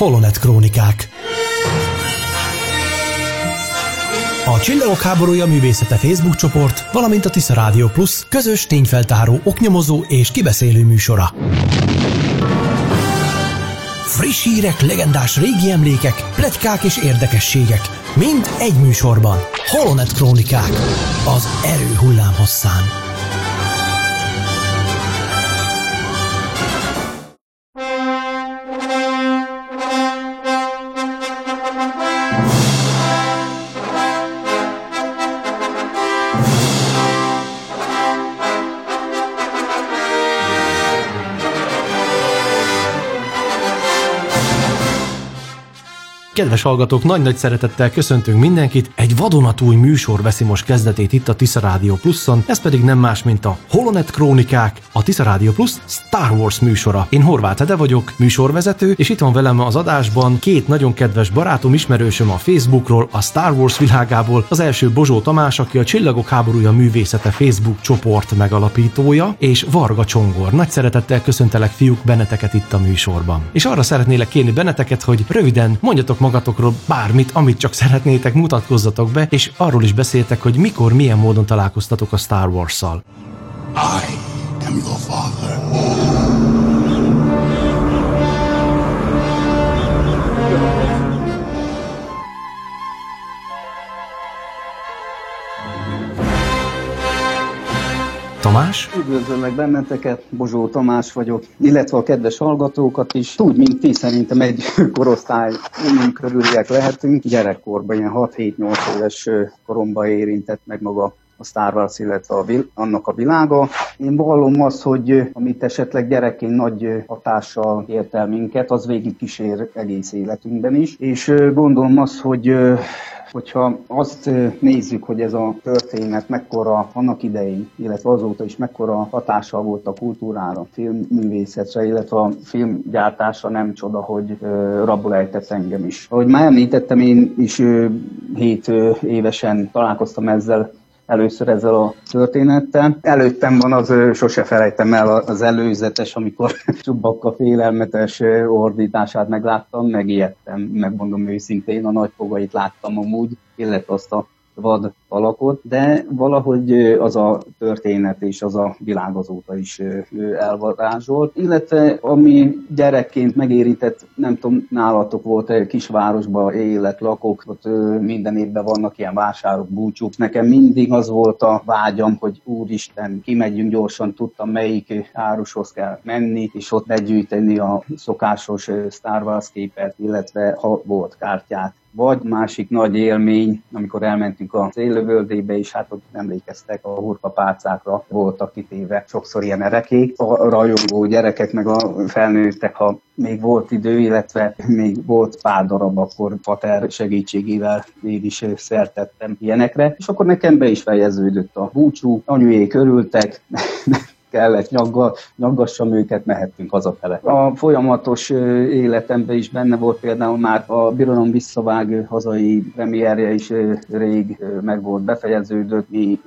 Holonet Krónikák. A Csillagok háborúja művészete Facebook csoport, valamint a Tisza Rádió Plus közös tényfeltáró, oknyomozó és kibeszélő műsora. Friss hírek, legendás régi emlékek, pletykák és érdekességek. Mind egy műsorban. Holonet Krónikák. Az erő hullám hosszán. Kedves hallgatók, nagy-nagy szeretettel köszöntünk mindenkit. Egy vadonatúj műsor veszi most kezdetét itt a Tisza Rádió Pluszon, ez pedig nem más, mint a Holonet Krónikák, a Tisza Rádió Plusz Star Wars műsora. Én Horváth Ede vagyok, műsorvezető, és itt van velem az adásban két nagyon kedves barátom, ismerősöm a Facebookról, a Star Wars világából, az első Bozsó Tamás, aki a Csillagok háborúja művészete Facebook csoport megalapítója, és Varga Csongor. Nagy szeretettel köszöntelek fiúk benneteket itt a műsorban. És arra szeretnélek kérni benneteket, hogy röviden mondjatok magatokról bármit, amit csak szeretnétek, mutatkozzatok be, és arról is beszéltek, hogy mikor, milyen módon találkoztatok a Star Wars-szal. I am your father. Tamás? Üdvözöllek benneteket, Bozsó Tamás vagyok, illetve a kedves hallgatókat is. Úgy, mint ti szerintem egy korosztály körüliek lehetünk. Gyerekkorban, ilyen 6-7-8 éves koromban érintett meg maga a Star Wars, illetve a vil- annak a világa. Én vallom azt, hogy amit esetleg gyerekként nagy hatással ért el minket, az végig kísér egész életünkben is. És gondolom azt, hogy Hogyha azt nézzük, hogy ez a történet mekkora annak idején, illetve azóta is mekkora hatással volt a kultúrára, filmművészetre, illetve a filmgyártásra, nem csoda, hogy rabul ejtett engem is. Ahogy már említettem, én is 7 évesen találkoztam ezzel először ezzel a történettel. Előttem van az, sose felejtem el az előzetes, amikor Csubakka félelmetes ordítását megláttam, megijedtem, megmondom őszintén, a nagy fogait láttam amúgy, illetve azt a vad alakot, de valahogy az a történet és az a világ azóta is elvarázsolt. Illetve ami gyerekként megérintett, nem tudom, nálatok volt egy kisvárosban élet, lakok, ott minden évben vannak ilyen vásárok, búcsúk. Nekem mindig az volt a vágyam, hogy úristen, kimegyünk gyorsan, tudtam melyik árushoz kell menni, és ott begyűjteni a szokásos Star Wars képet, illetve ha volt kártyát vagy másik nagy élmény, amikor elmentünk a élővöldébe, és hát ott emlékeztek, a hurkapálcákra voltak kitéve sokszor ilyen erekék. A rajongó gyerekek meg a felnőttek, ha még volt idő, illetve még volt pár darab, akkor pater segítségével én is szertettem ilyenekre, és akkor nekem be is fejeződött a búcsú, anyujék örültek, kellett nyagga, nyaggassam őket, mehettünk hazafele. A folyamatos életemben is benne volt például már a Birodalom visszavág hazai premierje is rég meg volt befejeződött. Mi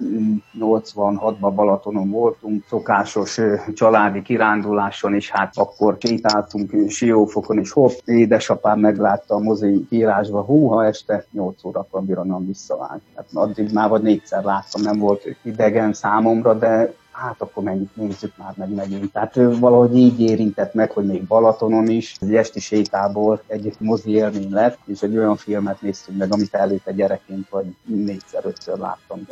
86-ban mm, Balatonon voltunk, szokásos családi kiránduláson, és hát akkor sétáltunk Siófokon, és hopp, édesapám meglátta a mozi írásba, húha este 8 órakor Birodalom visszavág. Hát addig már vagy négyszer láttam, nem volt idegen számomra, de hát akkor menjünk, nézzük már meg megint. Tehát ő valahogy így érintett meg, hogy még Balatonon is, egy esti sétából egy mozi élmény lett, és egy olyan filmet néztünk meg, amit előtte gyerekként vagy négyszer, ötször láttam.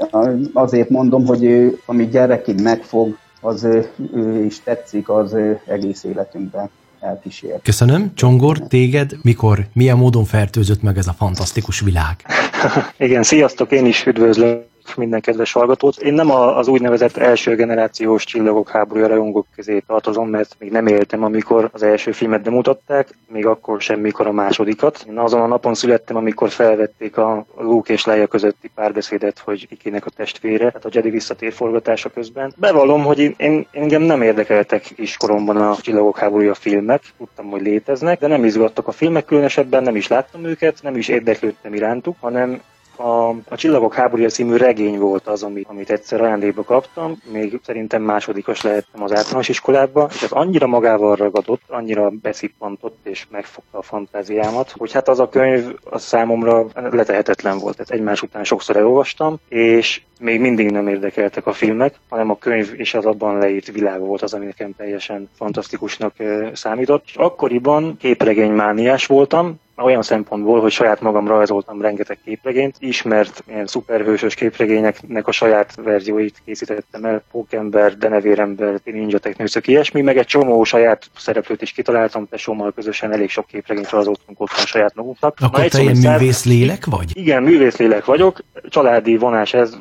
Azért mondom, hogy ő, ami gyerekként megfog, az ő is tetszik az egész életünkben elkísér. Köszönöm. Csongor, téged mikor, milyen módon fertőzött meg ez a fantasztikus világ? Igen, sziasztok, én is üdvözlök minden kedves hallgatót. Én nem az úgynevezett első generációs csillagok háborúja rajongók közé tartozom, mert még nem éltem, amikor az első filmet bemutatták, még akkor sem, mikor a másodikat. Én azon a napon születtem, amikor felvették a Luke és Leia közötti párbeszédet, hogy kikének a testvére, tehát a Jedi visszatér forgatása közben. Bevallom, hogy én, én, engem nem érdekeltek iskoromban a csillagok háborúja filmek, tudtam, hogy léteznek, de nem izgattak a filmek különösebben, nem is láttam őket, nem is érdeklődtem irántuk, hanem A, a Csillagok háborúja című regény volt az, amit, amit egyszer ajándékba kaptam, még szerintem másodikos lehettem az általános iskolában, és az annyira magával ragadott, annyira beszippantott és megfogta a fantáziámat, hogy hát az a könyv az számomra letehetetlen volt. Tehát egymás után sokszor elolvastam, és még mindig nem érdekeltek a filmek, hanem a könyv és az abban leírt világ volt az, ami nekem teljesen fantasztikusnak számított. És akkoriban képregénymániás voltam, olyan szempontból, hogy saját magam rajzoltam rengeteg képregényt, ismert ilyen szuperhősös képregényeknek a saját verzióit készítettem el, Pókember, Denevérember, Ninja Technőszök, ilyesmi, meg egy csomó saját szereplőt is kitaláltam, tesómmal közösen elég sok képregényt rajzoltunk otthon saját magunknak. Akkor te ilyen művész lélek vagy? Igen, művész lélek vagyok, családi vonás ez,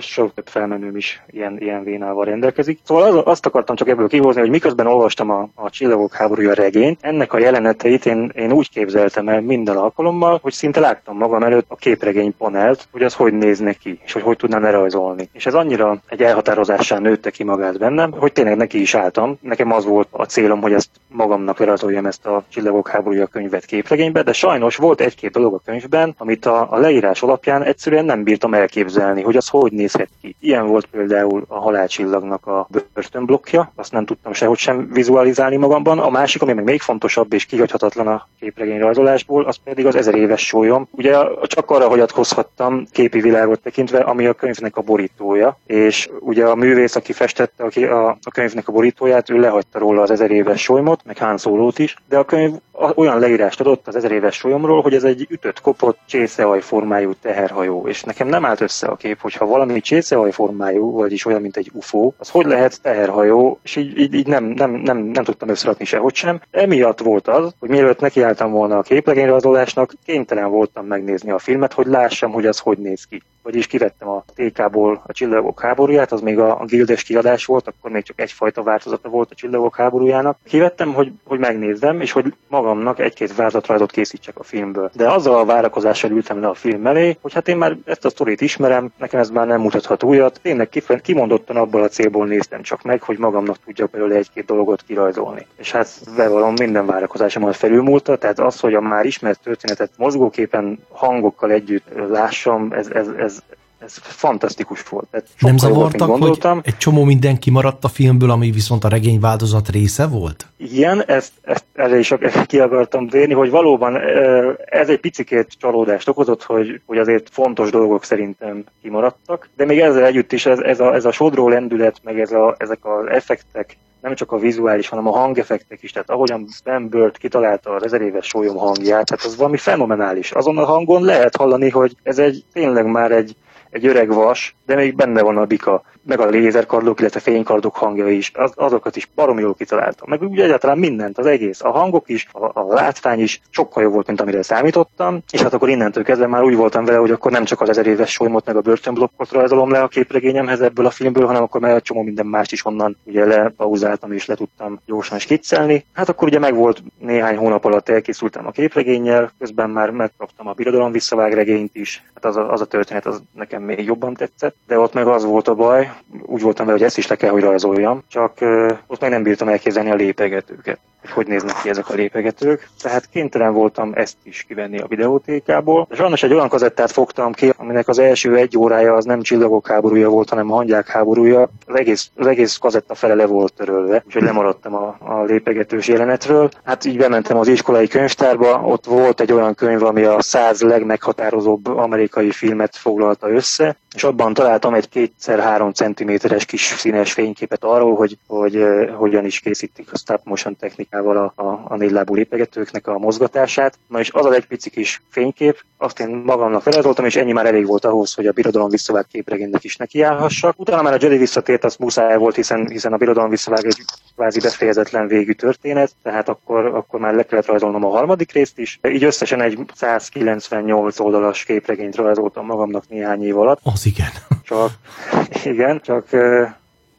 sok több felmenőm is ilyen, ilyen vénával rendelkezik. Szóval az, azt akartam csak ebből kihozni, hogy miközben olvastam a, a Csillagok háborúja regényt, ennek a jeleneteit én, én úgy képzeltem el minden alkalommal, hogy szinte láttam magam előtt a képregény panelt, hogy az hogy néz neki, és hogy hogy tudnám lerajzolni. És ez annyira egy elhatározással nőtte ki magát bennem, hogy tényleg neki is álltam. Nekem az volt a célom, hogy ezt magamnak lerajzoljam ezt a Csillagok háborúja könyvet képregénybe, de sajnos volt egy-két dolog a könyvben, amit a, a leírás alapján egyszerűen nem bírtam elképzelni, hogy az hogy nézhet ki. Ilyen volt például a halálcsillagnak a börtönblokkja, azt nem tudtam sehogy sem vizualizálni magamban. A másik, ami meg még fontosabb és kihagyhatatlan a képregény rajzolásból, az pedig az ezer éves sólyom. Ugye csak arra hagyatkozhattam képi világot tekintve, ami a könyvnek a borítója, és ugye a művész, aki festette aki a, a könyvnek a borítóját, ő lehagyta róla az ezer éves solymot, meg Han Solo-t is, de a könyv olyan leírást adott az ezer éves solyomról, hogy ez egy ütött, kopott, csészehaj formájú teherhajó. És nekem nem állt össze a kép, hogyha valami csészehaj formájú, vagyis olyan, mint egy UFO, az hogy lehet teherhajó, és így, így, így nem, nem, nem, nem, tudtam összerakni sehogy sem. Emiatt volt az, hogy mielőtt nekiálltam volna a képlegényrajzolásnak, kénytelen voltam megnézni a filmet, hogy lássam, hogy az hogy néz ki. Vagyis kivettem a TK-ból a Csillagok háborúját, az még a, a gildes kiadás volt, akkor még csak egyfajta változata volt a Csillagok háborújának. Kivettem, hogy, hogy megnézzem, és hogy magamnak egy-két vázatrajzot készítsek a filmből. De azzal a várakozással ültem le a film elé, hogy hát én már ezt a sztorit ismerem, nekem ez már nem mutathat újat. Tényleg kimondottan abból a célból néztem csak meg, hogy magamnak tudjak belőle egy-két dolgot kirajzolni. És hát bevallom, minden várakozásomon felülmúlta, tehát az, hogy a már ismert történetet mozgóképen hangokkal együtt lássam, ez, ez, ez, ez fantasztikus volt. Tehát nem zavartak, volt, hogy egy csomó minden kimaradt a filmből, ami viszont a regény változat része volt? Igen, ezt, ezt erre is ki akartam térni, hogy valóban ez egy picikét csalódást okozott, hogy, hogy azért fontos dolgok szerintem kimaradtak, de még ezzel együtt is ez, ez, a, ez a sodró lendület, meg ez a, ezek az effektek, nem csak a vizuális, hanem a hangeffektek is. Tehát ahogyan Ben Bird kitalálta az ezer éves sólyom hangját, tehát az valami fenomenális. Azon a hangon lehet hallani, hogy ez egy tényleg már egy egy öreg vas, de még benne van a bika meg a lézerkardok, illetve fénykardok hangja is, az, azokat is barom jól kitaláltam. Meg úgy egyáltalán mindent, az egész, a hangok is, a, a látvány is sokkal jobb volt, mint amire számítottam, és hát akkor innentől kezdve már úgy voltam vele, hogy akkor nem csak az ezer éves solymot, meg a börtönblokkot rajzolom le a képregényemhez ebből a filmből, hanem akkor már egy csomó minden mást is onnan ugye lepauzáltam és le tudtam gyorsan skiccelni. Hát akkor ugye meg volt néhány hónap alatt elkészültem a képregénnyel, közben már megkaptam a birodalom visszavág regényt is. Hát az a, az a történet az nekem még jobban tetszett, de ott meg az volt a baj, úgy voltam vele, hogy ezt is le kell, hogy rajzoljam, csak ott meg nem bírtam elképzelni a lépegetőket, hogy hogy néznek ki ezek a lépegetők. Tehát kénytelen voltam ezt is kivenni a videótékából. És sajnos egy olyan kazettát fogtam ki, aminek az első egy órája az nem csillagok háborúja volt, hanem a hangyák háborúja. Az egész, az egész kazetta fele le volt törölve, úgyhogy lemaradtam a, a lépegetős jelenetről. Hát így bementem az iskolai könyvtárba, ott volt egy olyan könyv, ami a száz legmeghatározóbb amerikai filmet foglalta össze, és abban találtam egy kétszer három centiméteres kis színes fényképet arról, hogy, hogy uh, hogyan is készítik a stop motion technikával a, a, a négylábú lépegetőknek a mozgatását. Na és az az egy pici kis fénykép, azt én magamnak felezoltam, és ennyi már elég volt ahhoz, hogy a birodalom visszavág képregénynek is nekiállhassak. Utána már a Jedi visszatért, az muszáj volt, hiszen, hiszen a birodalom visszavág egy kvázi befejezetlen végű történet, tehát akkor, akkor már le kellett rajzolnom a harmadik részt is. Így összesen egy 198 oldalas képregényt rajzoltam magamnak néhány év alatt. Az igen. Csak, igen, csak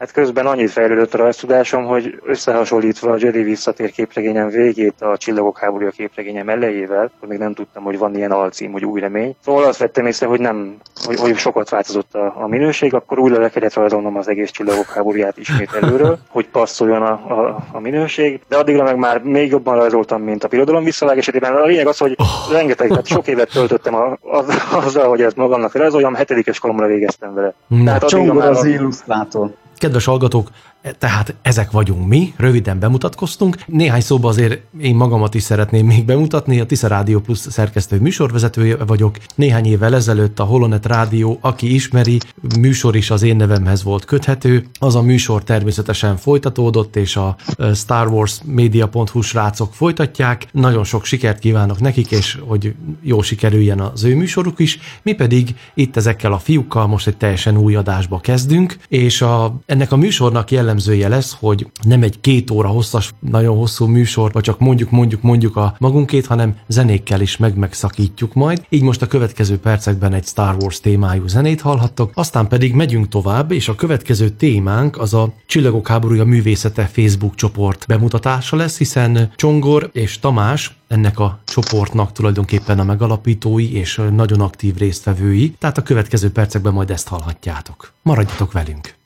Hát közben annyit fejlődött a rajztudásom, hogy összehasonlítva a Jedi visszatér képregényem végét a Csillagok háborúja képregényem elejével, hogy még nem tudtam, hogy van ilyen alcím, hogy új remény. Szóval azt vettem észre, hogy nem, hogy, hogy sokat változott a, a minőség, akkor újra le kellett rajzolnom az egész Csillagok háborúját ismét előről, hogy passzoljon a, a, a minőség. De addigra meg már még jobban rajzoltam, mint a birodalom visszavág esetében. A lényeg az, hogy oh. rengeteg, tehát sok évet töltöttem a, az, azzal, hogy ezt magamnak rajzoljam, hetedikes koromra végeztem vele. Na, tehát az illusztrátor. Kedves hallgatók, tehát ezek vagyunk mi, röviden bemutatkoztunk. Néhány szóba azért én magamat is szeretném még bemutatni. A Tisza Rádió Plus szerkesztő műsorvezetője vagyok. Néhány évvel ezelőtt a Holonet Rádió, aki ismeri, műsor is az én nevemhez volt köthető. Az a műsor természetesen folytatódott, és a Star Wars Media.hu srácok folytatják. Nagyon sok sikert kívánok nekik, és hogy jó sikerüljen az ő műsoruk is. Mi pedig itt ezekkel a fiúkkal most egy teljesen új adásba kezdünk, és a, ennek a műsornak jelen jellemzője lesz, hogy nem egy két óra hosszas, nagyon hosszú műsor, vagy csak mondjuk, mondjuk, mondjuk a magunkét, hanem zenékkel is meg megszakítjuk majd. Így most a következő percekben egy Star Wars témájú zenét hallhattok, aztán pedig megyünk tovább, és a következő témánk az a Csillagok háborúja művészete Facebook csoport bemutatása lesz, hiszen Csongor és Tamás ennek a csoportnak tulajdonképpen a megalapítói és nagyon aktív résztvevői, tehát a következő percekben majd ezt hallhatjátok. Maradjatok velünk!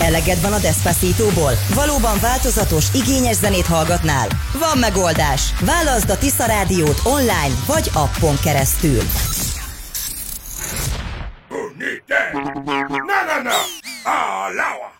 Eleged van a Despacito-ból? Valóban változatos, igényes zenét hallgatnál? Van megoldás! Válaszd a Tisza Rádiót online vagy appon keresztül. Na na na! Alawa!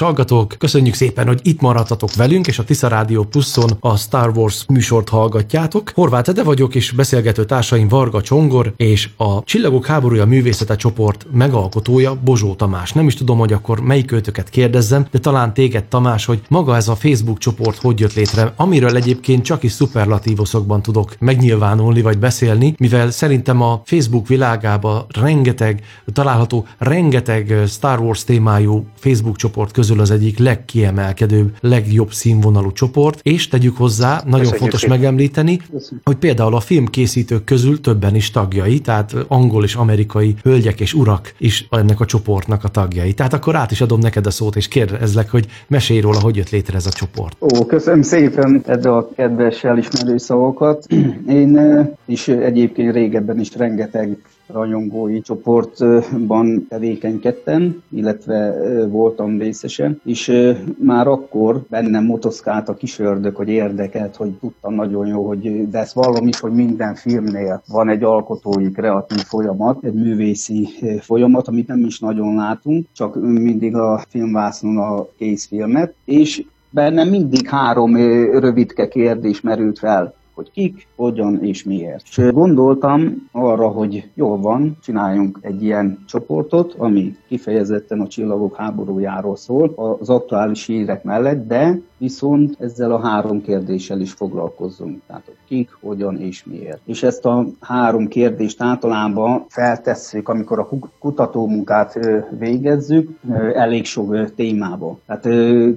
Hallgatók, köszönjük szépen, hogy itt maradtatok velünk, és a Tisza Rádió Pluszon a Star Wars műsort hallgatjátok. Horváth Ede vagyok, és beszélgető társaim Varga Csongor, és a Csillagok háborúja művészete csoport megalkotója Bozsó Tamás. Nem is tudom, hogy akkor melyik őtöket kérdezzem, de talán téged Tamás, hogy maga ez a Facebook csoport hogy jött létre, amiről egyébként csak is szuperlatívoszokban tudok megnyilvánulni vagy beszélni, mivel szerintem a Facebook világában rengeteg, található rengeteg Star Wars témájú Facebook csoport csoport közül az egyik legkiemelkedőbb, legjobb színvonalú csoport, és tegyük hozzá, nagyon Köszönjük fontos szépen. megemlíteni, Köszönjük. hogy például a filmkészítők közül többen is tagjai, tehát angol és amerikai hölgyek és urak is ennek a csoportnak a tagjai. Tehát akkor át is adom neked a szót, és kérdezlek, hogy mesélj róla, hogy jött létre ez a csoport. Ó, köszönöm szépen ebbe a kedves elismerő szavakat. Én is egyébként régebben is rengeteg rajongói csoportban tevékenykedtem, illetve voltam részese, és már akkor bennem motoszkált a kis ördög, hogy érdekelt, hogy tudtam nagyon jó, hogy de ezt vallom hogy minden filmnél van egy alkotói, kreatív folyamat, egy művészi folyamat, amit nem is nagyon látunk, csak mindig a filmvásznon a készfilmet, és bennem mindig három rövidke kérdés merült fel hogy kik, hogyan és miért. És gondoltam arra, hogy jól van, csináljunk egy ilyen csoportot, ami kifejezetten a csillagok háborújáról szól, az aktuális hírek mellett, de viszont ezzel a három kérdéssel is foglalkozzunk. Tehát, hogy kik, hogyan és miért. És ezt a három kérdést általában feltesszük, amikor a kutatómunkát végezzük, elég sok témába. Tehát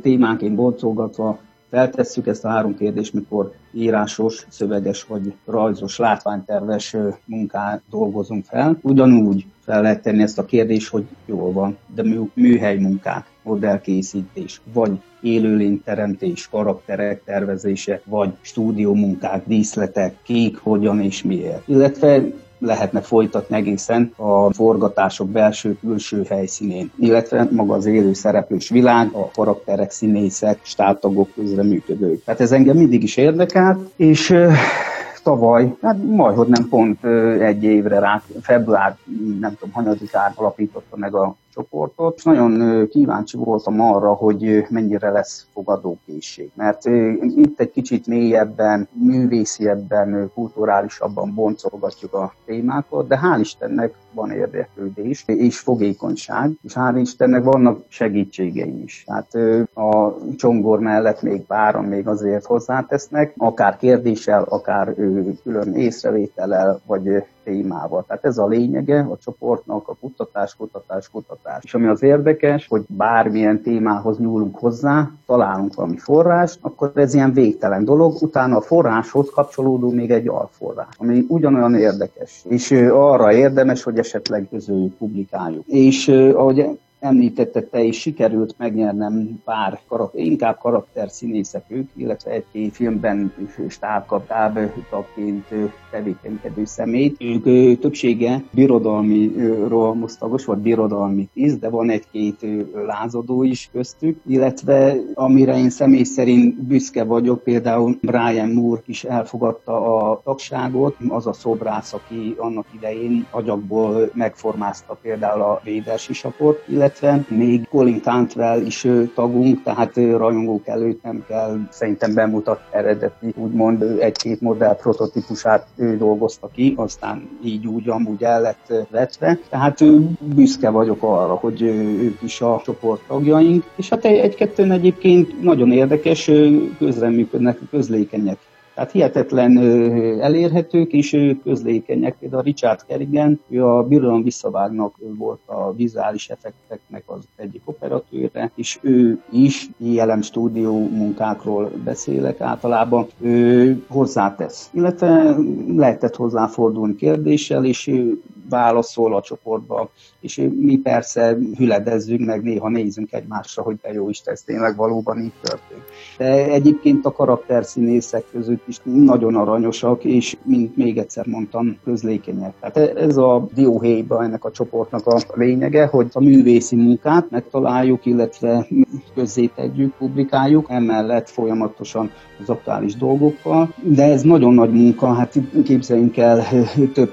témánként boncolgatva feltesszük ezt a három kérdést, mikor írásos, szöveges vagy rajzos, látványterves munkát dolgozunk fel. Ugyanúgy fel lehet tenni ezt a kérdést, hogy jól van, de mű, műhely munkák, modellkészítés, vagy élőlényteremtés, karakterek tervezése, vagy stúdiómunkák, díszletek, kék, hogyan és miért. Illetve lehetne folytatni egészen a forgatások belső-külső helyszínén, illetve maga az élő szereplős világ, a karakterek, színészek, stábtagok közreműködők. Tehát ez engem mindig is érdekelt, és tavaly, hát majdhogy nem pont egy évre rá, február, nem tudom, hanyadikán alapította meg a csoportot, és nagyon kíváncsi voltam arra, hogy mennyire lesz fogadókészség. Mert itt egy kicsit mélyebben, művésziebben, kulturálisabban boncolgatjuk a témákat, de hál' Istennek van érdeklődés és fogékonyság, és hál' Istennek vannak segítségeim is. Tehát a csongor mellett még páran még azért hozzátesznek, akár kérdéssel, akár külön észrevétellel, vagy témával. Tehát ez a lényege a csoportnak, a kutatás, kutatás, kutatás. És ami az érdekes, hogy bármilyen témához nyúlunk hozzá, találunk valami forrást, akkor ez ilyen végtelen dolog, utána a forráshoz kapcsolódó még egy alforrás, ami ugyanolyan érdekes. És arra érdemes, hogy esetleg közöljük, publikáljuk. És ahogy említette te is, sikerült megnyernem pár karakter, inkább karakterszínészek ők, illetve egy-két filmben stábkaptáb tevékenykedő szemét. Ők többsége birodalmi rohamosztagos, vagy birodalmi tíz, de van egy-két lázadó is köztük, illetve amire én személy szerint büszke vagyok, például Brian Moore is elfogadta a tagságot, az a szobrász, aki annak idején agyakból megformázta például a védersi sapot, illetve illetve még Colin Cantwell is tagunk, tehát rajongók előtt nem kell szerintem bemutat eredeti, úgymond egy-két modell prototípusát ő dolgozta ki, aztán így úgy amúgy el lett vetve. Tehát büszke vagyok arra, hogy ők is a csoport tagjaink, és hát egy-kettőn egyébként nagyon érdekes, közreműködnek, közlékenyek tehát hihetetlen elérhetők és közlékenyek. Például Richard Kerrigan, ő a Birodalom visszavágnak volt a vizuális effekteknek az egyik operatőre, és ő is ILM stúdió munkákról beszélek általában, ő hozzátesz. Illetve lehetett hozzáfordulni kérdéssel, és ő válaszol a csoportba, és mi persze hüledezzünk, meg néha nézzünk egymásra, hogy de jó is, ez tényleg valóban így történt. De egyébként a karakterszínészek között is nagyon aranyosak, és mint még egyszer mondtam, közlékenyek. Tehát ez a dióhéjba ennek a csoportnak a lényege, hogy a művészi munkát megtaláljuk, illetve közzétegyük, publikáljuk, emellett folyamatosan az aktuális dolgokkal, de ez nagyon nagy munka, hát képzeljünk el több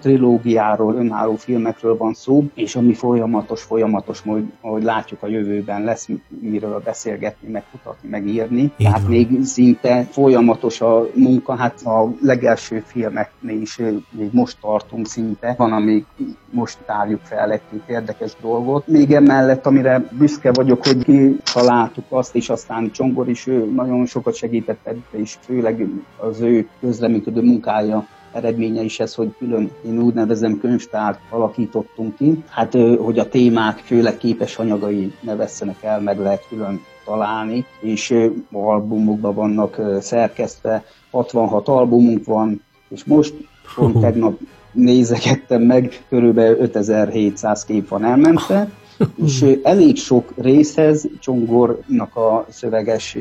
trilógiát, munkáról, önálló filmekről van szó, és ami folyamatos, folyamatos, majd, ahogy látjuk a jövőben lesz miről beszélgetni, megkutatni, megírni. Így Tehát még szinte folyamatos a munka, hát a legelső filmeknél is még most tartunk szinte, van, ami most tárjuk fel egy-két érdekes dolgot. Még emellett, amire büszke vagyok, hogy kitaláltuk azt, és aztán Csongor is ő nagyon sokat segített és főleg az ő közreműködő munkája eredménye is ez, hogy külön, én úgy nevezem, könyvtárt alakítottunk ki. Hát, hogy a témák, főleg képes anyagai ne vesszenek el, meg lehet külön találni, és albumokban vannak szerkesztve, 66 albumunk van, és most pont tegnap nézegettem meg, körülbelül 5700 kép van elmentve, és elég sok részhez Csongornak a szöveges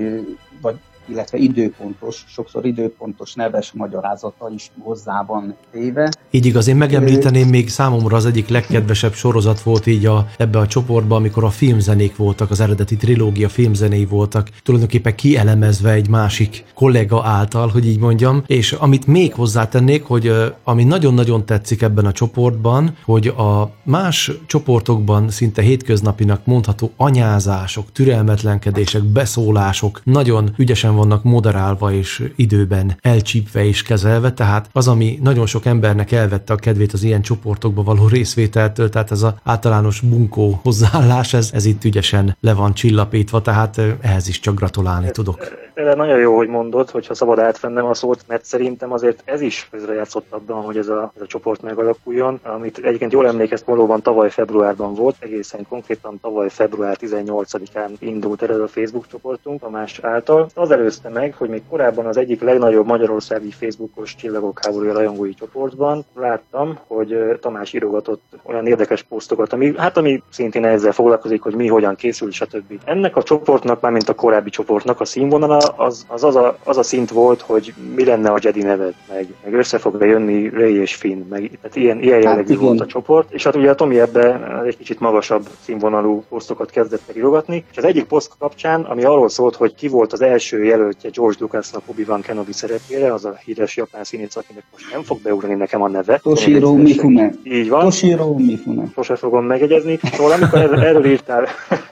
vagy illetve időpontos, sokszor időpontos neves magyarázata is hozzá van téve. Így igaz, én megemlíteném még számomra az egyik legkedvesebb sorozat volt így a, ebbe a csoportba, amikor a filmzenék voltak, az eredeti trilógia filmzenéi voltak, tulajdonképpen kielemezve egy másik kollega által, hogy így mondjam, és amit még hozzátennék, hogy ami nagyon-nagyon tetszik ebben a csoportban, hogy a más csoportokban szinte hétköznapinak mondható anyázások, türelmetlenkedések, beszólások nagyon ügyesen vannak moderálva és időben elcsípve és kezelve, tehát az, ami nagyon sok embernek elvette a kedvét az ilyen csoportokba való részvételtől, tehát ez az általános bunkó hozzáállás, ez, ez itt ügyesen le van csillapítva, tehát ehhez is csak gratulálni tudok. De nagyon jó, hogy mondod, hogyha szabad átvennem a szót, mert szerintem azért ez is közrejátszott abban, hogy ez a, ez a csoport megalakuljon, amit egyébként jól emlékeztem, valóban tavaly februárban volt, egészen konkrétan tavaly február 18-án indult el ez a Facebook csoportunk a más által. Az előzte meg, hogy még korábban az egyik legnagyobb magyarországi Facebookos csillagok háborúja rajongói csoportban láttam, hogy Tamás írogatott olyan érdekes posztokat, ami, hát ami szintén ezzel foglalkozik, hogy mi hogyan készül, stb. Ennek a csoportnak, már mint a korábbi csoportnak a színvonala az az, az, a, az a szint volt, hogy mi lenne a Jedi neved, meg, meg össze fog jönni Ray és Finn, meg tehát ilyen, ilyen hát jellegű hát, volt a csoport, és hát ugye a Tomi ebbe egy kicsit magasabb színvonalú posztokat kezdett el írogatni, és az egyik poszt kapcsán, ami arról szólt, hogy ki volt az első jelöltje George Lucasnak Obi-Wan Kenobi szerepére, az a híres japán színész, akinek most nem fog beugrani nekem a neve. Toshiro Mifune. Így van. Toshiro Mifune. Sose fogom megegyezni. Szóval amikor erről írtál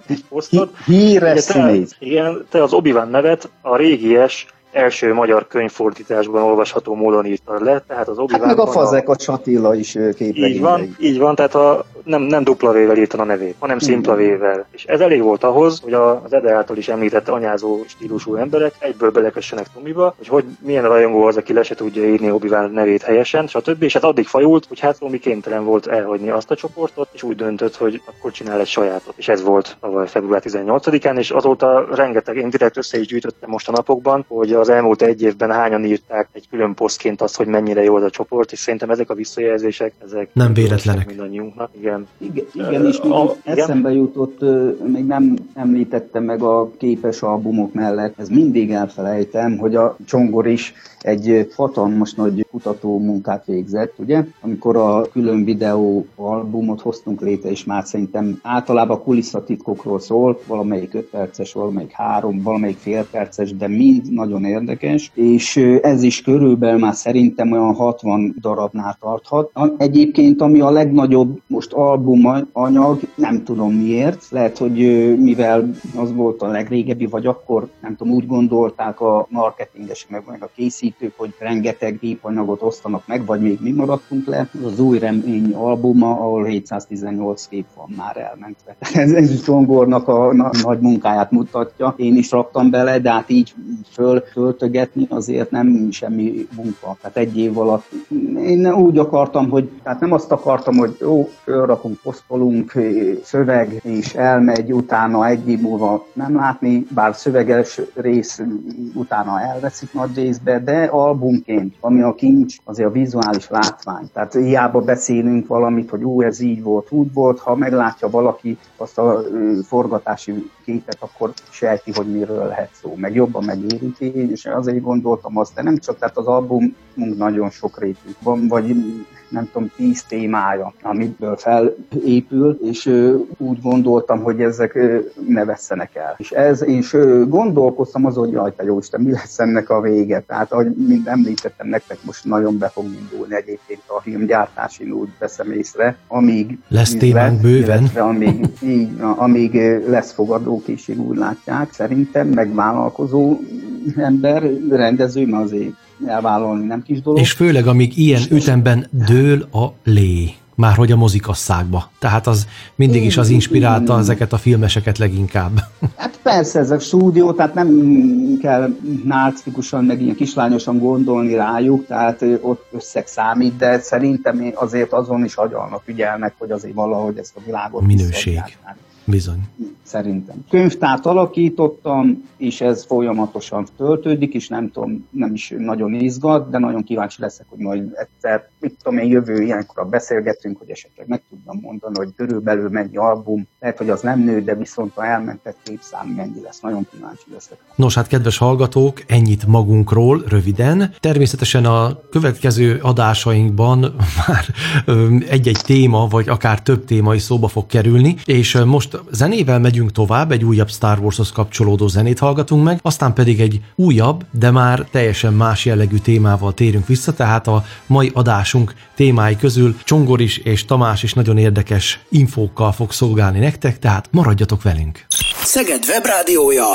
egy posztot, híres színész. Igen, te az Obi-Wan nevet a régies első magyar könyvfordításban olvasható módon írta le, tehát az obi hát meg a Fazekas Attila is képlegényei. Így van, így van, tehát a, nem, nem dupla vével írta a nevét, hanem szimpla vével. És ez elég volt ahhoz, hogy az Ede által is említett anyázó stílusú emberek egyből belekössenek Tomiba, hogy, hogy milyen rajongó az, aki le se tudja írni obi nevét helyesen, stb. És hát addig fajult, hogy hát Tomi kénytelen volt elhagyni azt a csoportot, és úgy döntött, hogy akkor csinál egy sajátot. És ez volt tavaly február 18-án, és azóta rengeteg, én direkt össze is gyűjtöttem most a napokban, hogy az elmúlt egy évben hányan írták egy külön posztként azt, hogy mennyire jó az a csoport, és szerintem ezek a visszajelzések, ezek nem véletlenek. Mindannyiunknak. Igen. Igen, igen és még a, eszembe igen? jutott, még nem említettem meg a képes albumok mellett, ez mindig elfelejtem, hogy a Csongor is egy hatalmas nagy kutató munkát végzett, ugye? Amikor a külön videó albumot hoztunk létre, és már szerintem általában kulisszatitkokról szól, valamelyik 5 perces, valamelyik 3, valamelyik fél perces, de mind nagyon érdekes, és ez is körülbelül már szerintem olyan 60 darabnál tarthat. Egyébként, ami a legnagyobb most album anyag, nem tudom miért, lehet, hogy mivel az volt a legrégebbi, vagy akkor, nem tudom, úgy gondolták a marketingesek, meg, meg a készítők, hogy rengeteg gépanyagot osztanak meg, vagy még mi maradtunk le. Az új remény albuma, ahol 718 kép van már elmentve. Ez, ez Zsongornak a, a nagy munkáját mutatja. Én is raktam bele, de hát így föl, föltögetni azért nem semmi munka. Tehát egy év alatt én úgy akartam, hogy tehát nem azt akartam, hogy jó, fölrakunk, posztolunk, szöveg, és elmegy, utána egy év múlva nem látni, bár szöveges rész utána elveszik nagy részbe, de albumként, ami a kincs, azért a vizuális látvány. Tehát hiába beszélünk valamit, hogy ú, ez így volt, úgy volt, ha meglátja valaki azt a forgatási képet, akkor sejti, hogy miről lehet szó, meg jobban megérinti, és azért gondoltam azt, de nem csak, tehát az albumunk nagyon sok rétű van, vagy nem tudom, tíz témája, amiből fel épülettel épül, és úgy gondoltam, hogy ezek ne vesszenek el. És ez, és gondolkoztam azon, hogy jaj, te jó Isten, mi lesz ennek a vége. Tehát, ahogy mind említettem nektek, most nagyon be fog indulni egyébként a filmgyártás, én úgy veszem észre, amíg lesz témánk bőven. amíg, így, amíg lesz fogadókészség, úgy látják, szerintem, meg vállalkozó ember, rendező, mert azért elvállalni nem kis dolog. És főleg, amíg ilyen ütemben dől a lé már hogy a mozikasszákba. Tehát az mindig is az inspirálta ezeket a filmeseket leginkább. Hát persze, ez a stúdió, tehát nem kell narcikusan, meg ilyen kislányosan gondolni rájuk, tehát ott összeg számít, de szerintem azért azon is agyalnak, ügyelnek, hogy azért valahogy ezt a világot Minőség. Bizony. Szerintem. Könyvtárt alakítottam, és ez folyamatosan töltődik, és nem tudom, nem is nagyon izgat, de nagyon kíváncsi leszek, hogy majd egyszer, mit tudom én, jövő ilyenkor beszélgetünk, hogy esetleg meg tudnam mondani, hogy körülbelül mennyi album, lehet, hogy az nem nő, de viszont a elmentett képszám mennyi lesz. Nagyon kíváncsi leszek. Nos, hát kedves hallgatók, ennyit magunkról, röviden. Természetesen a következő adásainkban már egy-egy téma, vagy akár több téma is szóba fog kerülni, és most zenével megyünk tovább, egy újabb Star Warshoz kapcsolódó zenét hallgatunk meg, aztán pedig egy újabb, de már teljesen más jellegű témával térünk vissza, tehát a mai adásunk témái közül Csongor is és Tamás is nagyon érdekes infókkal fog szolgálni nektek, tehát maradjatok velünk! Szeged Webrádiója!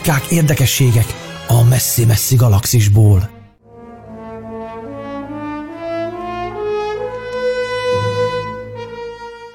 Pletykák, érdekességek a messzi-messzi galaxisból.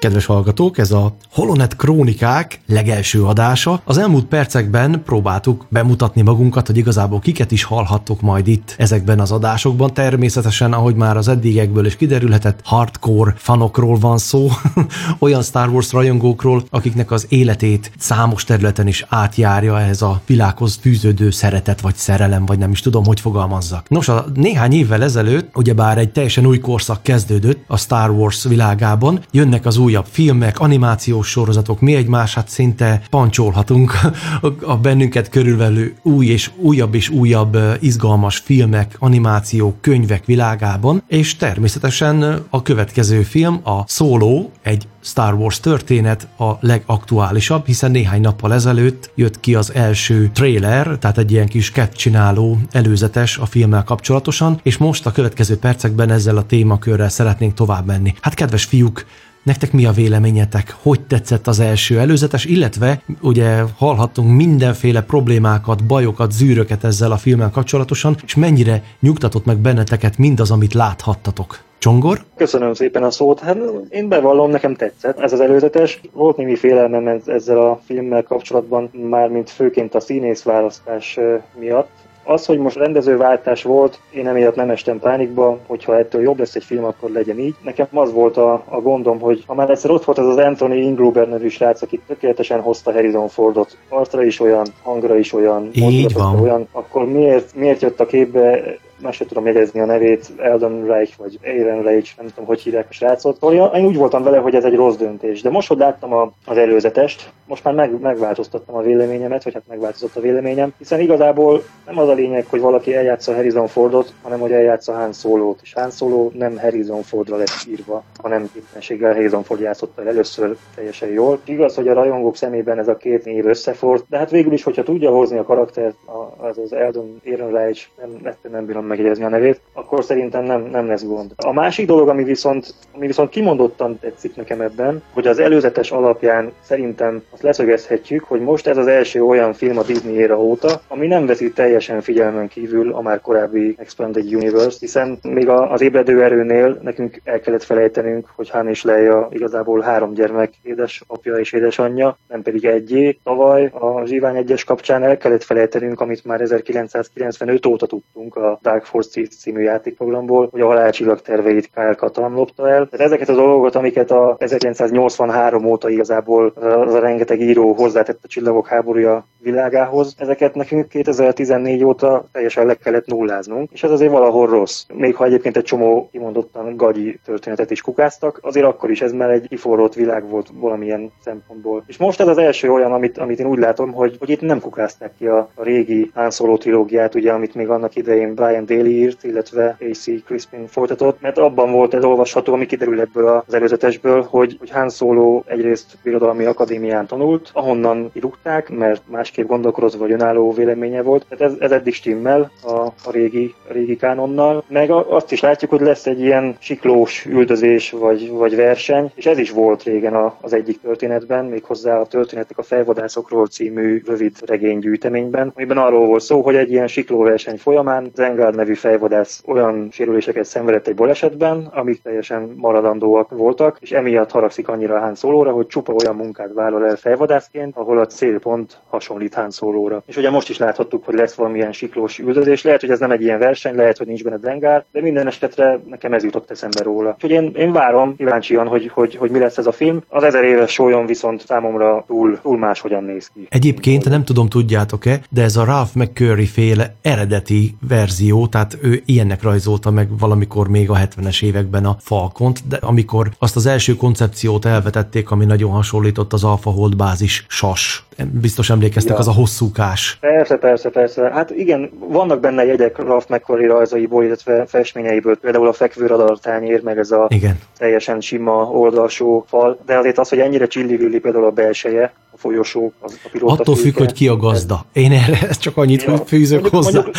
Kedves hallgatók, ez a Holonet Krónikák legelső adása. Az elmúlt percekben próbáltuk bemutatni magunkat, hogy igazából kiket is hallhattok majd itt ezekben az adásokban. Természetesen, ahogy már az eddigekből is kiderülhetett, hardcore fanokról van szó, olyan Star Wars rajongókról, akiknek az életét számos területen is átjárja ez a világhoz fűződő szeretet vagy szerelem, vagy nem is tudom, hogy fogalmazzak. Nos, a néhány évvel ezelőtt, ugyebár egy teljesen új korszak kezdődött a Star Wars világában, jönnek az újabb filmek, animációs sorozatok, mi egymását szinte pancsolhatunk a bennünket körülvelő új és újabb és újabb izgalmas filmek, animációk, könyvek világában, és természetesen a következő film, a Solo, egy Star Wars történet a legaktuálisabb, hiszen néhány nappal ezelőtt jött ki az első trailer, tehát egy ilyen kis csináló előzetes a filmmel kapcsolatosan, és most a következő percekben ezzel a témakörrel szeretnénk tovább menni. Hát kedves fiúk, Nektek mi a véleményetek? Hogy tetszett az első előzetes, illetve ugye hallhattunk mindenféle problémákat, bajokat, zűröket ezzel a filmmel kapcsolatosan, és mennyire nyugtatott meg benneteket mindaz, amit láthattatok? Csongor? Köszönöm szépen a szót. Hát én bevallom, nekem tetszett ez az előzetes. Volt némi félelmem ezzel a filmmel kapcsolatban, mármint főként a színész választás miatt az, hogy most rendezőváltás volt, én emiatt nem estem pánikba, hogyha ettől jobb lesz egy film, akkor legyen így. Nekem az volt a, a gondom, hogy ha már egyszer ott volt az az Anthony Ingruber nevű srác, aki tökéletesen hozta Harrison Fordot, arcra is olyan, hangra is olyan, így van. olyan, akkor miért, miért jött a képbe meg sem tudom jegyezni a nevét, Eldon Reich, vagy Aaron Reich, nem tudom, hogy hívják a srácot. Én úgy voltam vele, hogy ez egy rossz döntés. De most, hogy láttam a, az előzetest, most már meg, megváltoztattam a véleményemet, vagy hát megváltozott a véleményem, hiszen igazából nem az a lényeg, hogy valaki eljátsza Harrison Fordot, hanem hogy eljátsza Han Solo-t. És Han Solo nem Harrison Fordra lett írva, hanem képességgel Harrison Ford játszotta el először teljesen jól. Igaz, hogy a rajongók szemében ez a két név összefort, de hát végül is, hogyha tudja hozni a karaktert, az az Eldon Aaron Reich, nem, nem bírom megjegyezni a nevét, akkor szerintem nem, nem lesz gond. A másik dolog, ami viszont, ami viszont kimondottan tetszik nekem ebben, hogy az előzetes alapján szerintem azt leszögezhetjük, hogy most ez az első olyan film a Disney éra óta, ami nem veszi teljesen figyelmen kívül a már korábbi Expanded Universe, hiszen még az ébredő erőnél nekünk el kellett felejtenünk, hogy Han és Leia igazából három gyermek édesapja és édesanyja, nem pedig egyé. Tavaly a Zsivány egyes kapcsán el kellett felejtenünk, amit már 1995 óta tudtunk a Dark Force című játékprogramból, hogy a halálcsillag terveit Kyle Katalin lopta el. Tehát ezeket a dolgokat, amiket a 1983 óta igazából az a rengeteg író hozzátett a csillagok háborúja világához, ezeket nekünk 2014 óta teljesen le kellett nulláznunk, és ez azért valahol rossz. Még ha egyébként egy csomó kimondottan gagyi történetet is kukáztak, azért akkor is ez már egy kiforrott világ volt valamilyen szempontból. És most ez az első olyan, amit, amit én úgy látom, hogy, hogy itt nem kukázták ki a, a régi Han Solo trilógiát, ugye, amit még annak idején Brian Daly írt, illetve AC Crispin folytatott, mert abban volt ez olvasható, ami kiderül ebből az előzetesből, hogy, hogy Han Solo egyrészt birodalmi akadémián tanult, ahonnan kirúgták, mert másképp gondolkodott, vagy önálló véleménye volt. Tehát ez, ez eddig stimmel a, a régi, a régi kánonnal. Meg azt is látjuk, hogy lesz egy ilyen siklós üldözés, vagy, vagy verseny, és ez is volt régen a, az egyik történetben, méghozzá a történetek a felvadászokról című rövid regénygyűjteményben, amiben arról volt szó, hogy egy ilyen siklóverseny folyamán Zengard nevű fejvadász olyan sérüléseket szenvedett egy balesetben, amik teljesen maradandóak voltak, és emiatt haragszik annyira Hán Szólóra, hogy csupa olyan munkát vállal el fejvadászként, ahol a célpont hasonlít Hán Szólóra. És ugye most is láthattuk, hogy lesz valamilyen siklós üldözés. Lehet, hogy ez nem egy ilyen verseny, lehet, hogy nincs benne Zengár, de minden esetre nekem ez jutott eszembe róla. Úgyhogy én, én várom kíváncsian, hogy, hogy, hogy mi lesz ez a film. Az ezer éves sólyon viszont számomra túl, túl máshogyan néz ki. Egyébként nem tudom, tudjátok-e, de ez a Ralph McCurry féle eredeti verzió, tehát ő ilyennek rajzolta meg valamikor még a 70-es években a Falcont, de amikor azt az első koncepciót elvetették, ami nagyon hasonlított az Alpha Hold bázis sas. Biztos emlékeztek, ja. az a hosszúkás. Persze, persze, persze. Hát igen, vannak benne jegyek Ralph McQuarrie rajzaiból, illetve festményeiből, például a fekvőradartányér, meg ez a igen. teljesen sima oldalsó fal, de azért az, hogy ennyire csillivilli például a belseje, a folyosók, az, a pilóta Attól függ, hogy ki a gazda. Én erre csak annyit ja. fűzök mondjuk, hozzá. Mondjuk,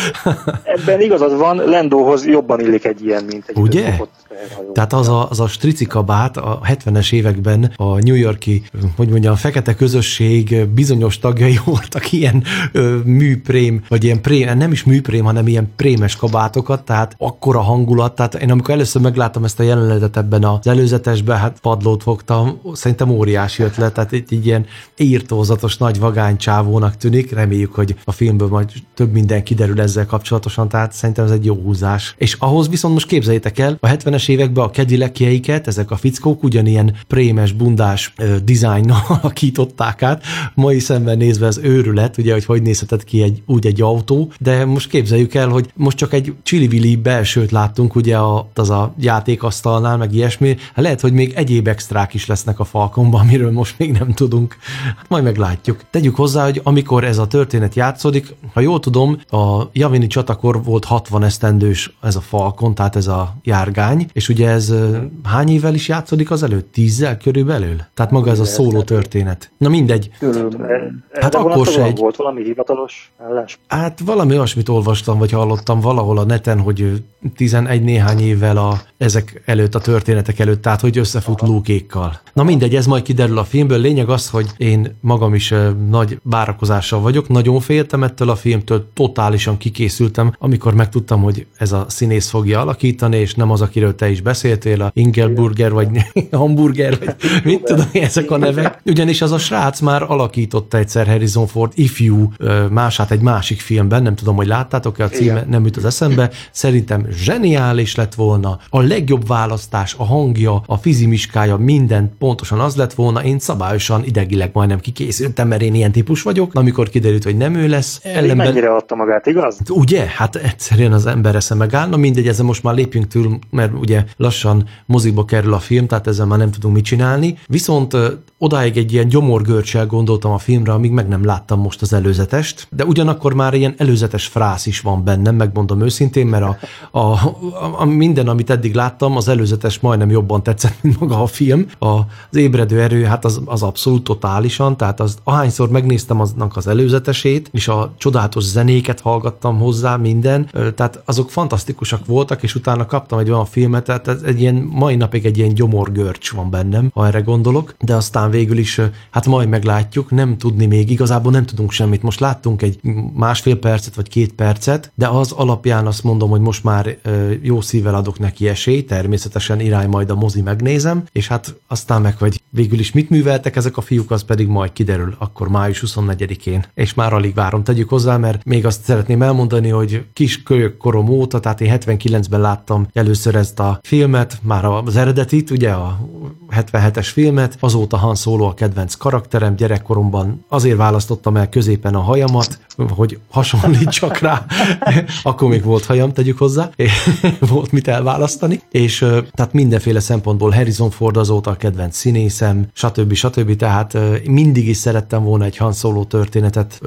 ebben igazad van, Lendóhoz jobban illik egy ilyen, mint egy Ugye? Tehát az a, az a stricikabát a 70-es években a New Yorki, hogy mondjam, fekete közösség bizonyos tagjai voltak ilyen ö, műprém, vagy ilyen prém, nem is műprém, hanem ilyen prémes kabátokat, tehát akkora hangulat, tehát én amikor először megláttam ezt a jelenetet ebben az előzetesben, hát padlót fogtam, szerintem óriási ötlet, tehát egy, egy ilyen írtózatos nagy vagány csávónak tűnik, reméljük, hogy a filmből majd több minden kiderül ezzel kapcsolatosan, tehát szerintem ez egy jó húzás. És ahhoz viszont most képzeljétek el, a 70-es években a kedilekjeiket, ezek a fickók ugyanilyen prémes, bundás uh, dizájnnal alakították át. Mai szemben nézve ez őrület, ugye, hogy hogy nézhetett ki egy, úgy egy autó, de most képzeljük el, hogy most csak egy csili belsőt láttunk, ugye a, az a játékasztalnál, meg ilyesmi. Hát lehet, hogy még egyéb extrák is lesznek a falkonban, amiről most még nem tudunk. Hát majd meglátjuk. Tegyük hozzá, hogy amikor ez a történet játszódik, ha jól tudom, a Javini csatakor volt 60 esztendős ez a falkon, tehát ez a járgány, és ugye ez hány évvel is játszódik az előtt? Tízzel körülbelül? Tehát maga ez a szóló történet. Na mindegy. Hát akkor se egy... Volt valami hivatalos állás? Hát valami olyasmit olvastam, vagy hallottam valahol a neten, hogy 11 néhány évvel a, ezek előtt, a történetek előtt, tehát hogy összefut lúkékkal. Na mindegy, ez majd kiderül a filmből. Lényeg az, hogy én magam is nagy várakozással vagyok, nagyon féltem ettől a filmtől, totálisan kikészültem, amikor megtudtam, hogy ez a színész fogja alakítani, és nem az, akiről te is beszéltél, a Ingelburger, vagy Hamburger, vagy mit tudom, ezek a nevek. Ugyanis az a srác már alakította egyszer Harrison Ford ifjú mását egy másik filmben, nem tudom, hogy láttátok-e, a címe nem jut az eszembe. Szerintem zseniális lett volna, a legjobb választás, a hangja, a fizimiskája, minden pontosan az lett volna, én szabályosan idegileg majdnem kikészültem, mert én ilyen típus vagyok, amikor kiderült, hogy nem ő lesz. Ellenben... Mennyire adta magát, igaz? Ugye? Hát egyszerűen az ember esze megáll. Na mindegy, ezzel most már lépjünk túl, mert ugye lassan mozikba kerül a film, tehát ezzel már nem tudunk mit csinálni. Viszont odáig egy ilyen gyomorgörcsel gondoltam a filmre, amíg meg nem láttam most az előzetest, de ugyanakkor már ilyen előzetes frász is van bennem, megmondom őszintén, mert a, a, a minden, amit eddig láttam, az előzetes majdnem jobban tetszett, mint maga a film. A, az ébredő erő, hát az, az abszolút totálisan, tehát az, ahányszor megnéztem aznak az előzetesét, és a csodálatos zenéket hallgattam hozzá, minden, tehát azok fantasztikusak voltak, és utána kaptam egy olyan filmet, tehát egy ilyen, mai napig egy ilyen gyomorgörcs van bennem, ha erre gondolok, de aztán végül is, hát majd meglátjuk, nem tudni még, igazából nem tudunk semmit. Most láttunk egy másfél percet, vagy két percet, de az alapján azt mondom, hogy most már jó szívvel adok neki esélyt, természetesen irány majd a mozi megnézem, és hát aztán meg, hogy végül is mit műveltek ezek a fiúk, az pedig majd kiderül akkor május 24-én. És már alig várom, tegyük hozzá, mert még azt szeretném elmondani, hogy kis kölyök korom óta, tehát én 79-ben láttam először ezt a filmet, már az eredetit, ugye a 77-es filmet, azóta Han Solo a kedvenc karakterem, gyerekkoromban azért választottam el középen a hajamat, hogy hasonlítsak rá, akkor még volt hajam, tegyük hozzá, volt mit elválasztani, és tehát mindenféle szempontból Harrison Ford azóta a kedvenc színészem, stb. stb. Tehát mindig is szerettem volna egy Han Solo történetet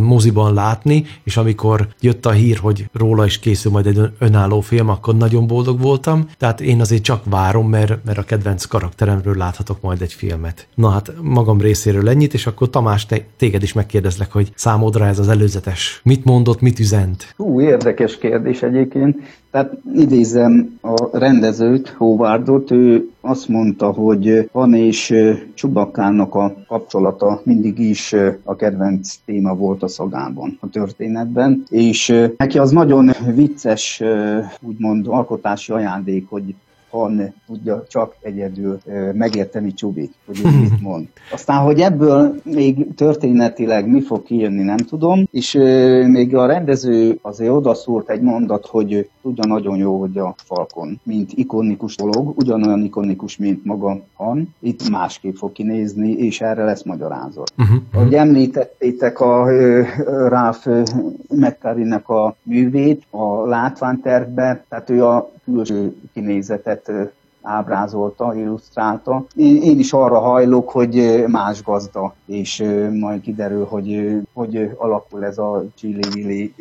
moziban látni, és amikor jött a hír, hogy róla is készül majd egy önálló film, akkor nagyon boldog voltam, tehát én azért csak várom, mert, mert a kedvenc karakteremről láthatok majd egy filmet. Na hát magam részéről ennyit, és akkor Tamás, te, téged is megkérdezlek, hogy számodra ez az előzetes. Mit mondott, mit üzent? Hú, érdekes kérdés egyébként. Tehát idézem a rendezőt, Howardot, ő azt mondta, hogy van és Csubakának a kapcsolata mindig is a kedvenc téma volt a szagában, a történetben, és neki az nagyon vicces, úgymond alkotási ajándék, hogy Han tudja csak egyedül megérteni Csubit, hogy ő mit mond. Aztán, hogy ebből még történetileg mi fog kijönni, nem tudom, és még a rendező azért odaszúrt egy mondat, hogy tudja nagyon jó, hogy a Falcon, mint ikonikus dolog, ugyanolyan ikonikus, mint maga Han, itt másképp fog kinézni, és erre lesz magyarázat. Uh-huh. Ahogy említettétek a Ralph McCarry-nek a művét, a látványtervbe, tehát ő a külső kinézetet ábrázolta, illusztrálta. Én, én is arra hajlok, hogy más gazda, és majd kiderül, hogy hogy alakul ez a Chili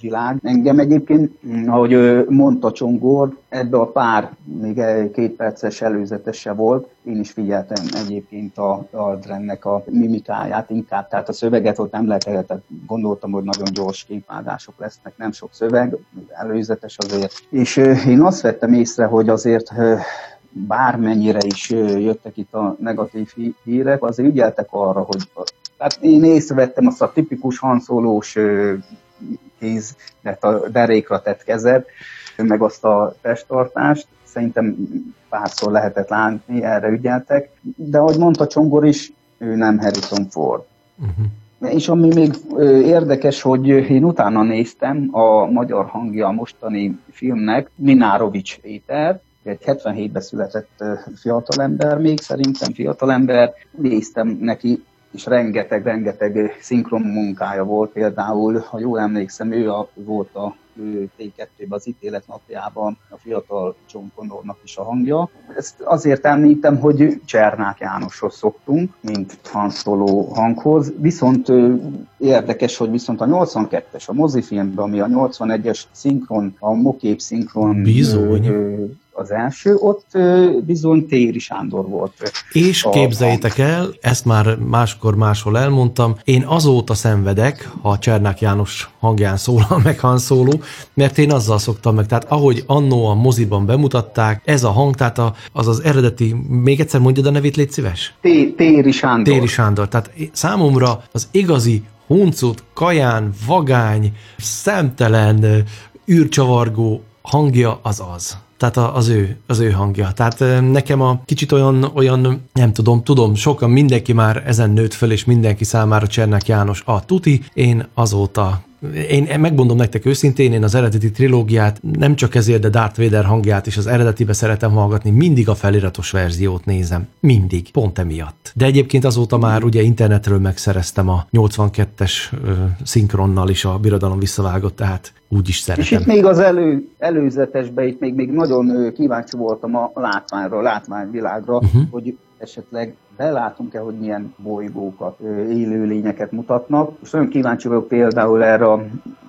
világ. Engem egyébként, ahogy mondta Csongor, ebbe a pár, még két perces előzetese volt, én is figyeltem egyébként a, a a mimikáját inkább, tehát a szöveget ott nem lehetett, gondoltam, hogy nagyon gyors képáldások lesznek, nem sok szöveg, előzetes azért. És én azt vettem észre, hogy azért bármennyire is jöttek itt a negatív hírek, azért ügyeltek arra, hogy tehát én észrevettem azt a tipikus hanszólós kéz, tehát a derékra tett kezed, meg azt a testtartást, szerintem párszor lehetett látni, erre ügyeltek, de ahogy mondta Csongor is, ő nem Harrison Ford. Uh-huh. És ami még érdekes, hogy én utána néztem a magyar hangja a mostani filmnek, Minárovics Péter, egy 77-ben született fiatalember, még szerintem fiatalember, néztem neki és rengeteg-rengeteg szinkron munkája volt például, ha jól emlékszem, ő a, volt a T2-ben az ítélet napjában a fiatal John Connornak is a hangja. Ezt azért említem, hogy Csernák Jánoshoz szoktunk, mint hanszoló hanghoz, viszont érdekes, hogy viszont a 82-es, a mozifilmben, ami a 81-es szinkron, a mokép szinkron Bizony. Ö, az első, ott bizony Téri Sándor volt. És a, képzeljétek el, ezt már máskor máshol elmondtam, én azóta szenvedek, ha Csernák János hangján szólal meg Han Solo, mert én azzal szoktam meg, tehát ahogy annó a moziban bemutatták, ez a hang, tehát az az eredeti, még egyszer mondja a nevét, légy szíves? Téri Sándor. Téri Sándor, tehát számomra az igazi huncut, kaján, vagány, szemtelen, űrcsavargó hangja az az. Tehát az ő, az ő hangja. Tehát nekem a kicsit olyan, olyan, nem tudom, tudom, sokan, mindenki már ezen nőtt föl, és mindenki számára Csernek János a tuti. Én azóta én megmondom nektek őszintén, én az eredeti trilógiát nem csak ezért, de Darth Vader hangját is az eredetibe szeretem hallgatni, mindig a feliratos verziót nézem. Mindig. Pont emiatt. De egyébként azóta már ugye internetről megszereztem a 82-es ö, szinkronnal is a birodalom visszavágott, tehát úgy is szeretem. És itt még az elő, előzetesben itt még, még nagyon kíváncsi voltam a látványra, a látványvilágra, uh-huh. hogy esetleg belátunk-e, hogy milyen bolygókat, élőlényeket mutatnak. És nagyon kíváncsi vagyok például erre,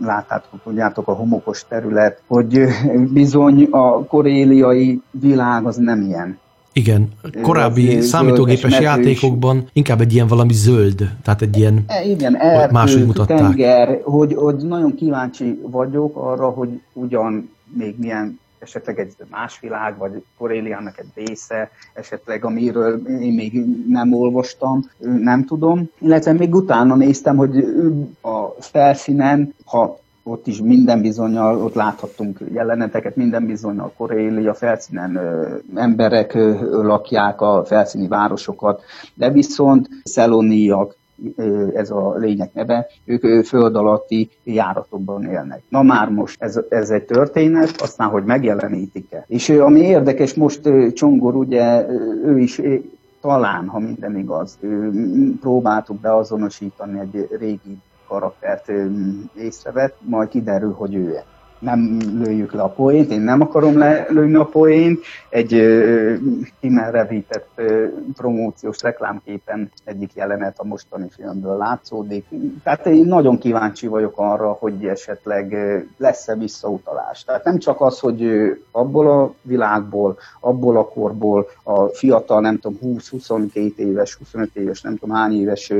láttátok, tudjátok, a homokos terület, hogy bizony a koréliai világ az nem ilyen. Igen, korábbi számítógépes játékokban inkább egy ilyen valami zöld, tehát egy ilyen e, igen, erdő, máshogy mutatták. tenger, hogy, hogy nagyon kíváncsi vagyok arra, hogy ugyan még milyen esetleg egy más világ, vagy Koréliának egy része, esetleg amiről én még nem olvastam, nem tudom. Illetve még utána néztem, hogy a felszínen, ha ott is minden bizonyal, ott láthattunk jeleneteket, minden bizonyal Koréli, a felszínen ö, emberek ö, lakják a felszíni városokat, de viszont szeloniak, ez a lények neve, ők föld alatti járatokban élnek. Na már most ez, ez egy történet, aztán, hogy megjelenítik-e. És ami érdekes, most Csongor ugye, ő is talán, ha minden igaz, próbáltuk beazonosítani egy régi karaktert észrevett, majd kiderül, hogy ő -e nem lőjük le a poént, én nem akarom lelőni a poént, egy kimerevített promóciós reklámképen egyik jelenet a mostani filmből látszódik. Tehát én nagyon kíváncsi vagyok arra, hogy esetleg lesz-e visszautalás. Tehát nem csak az, hogy abból a világból, abból a korból a fiatal, nem tudom, 20-22 éves, 25 éves, nem tudom hány éves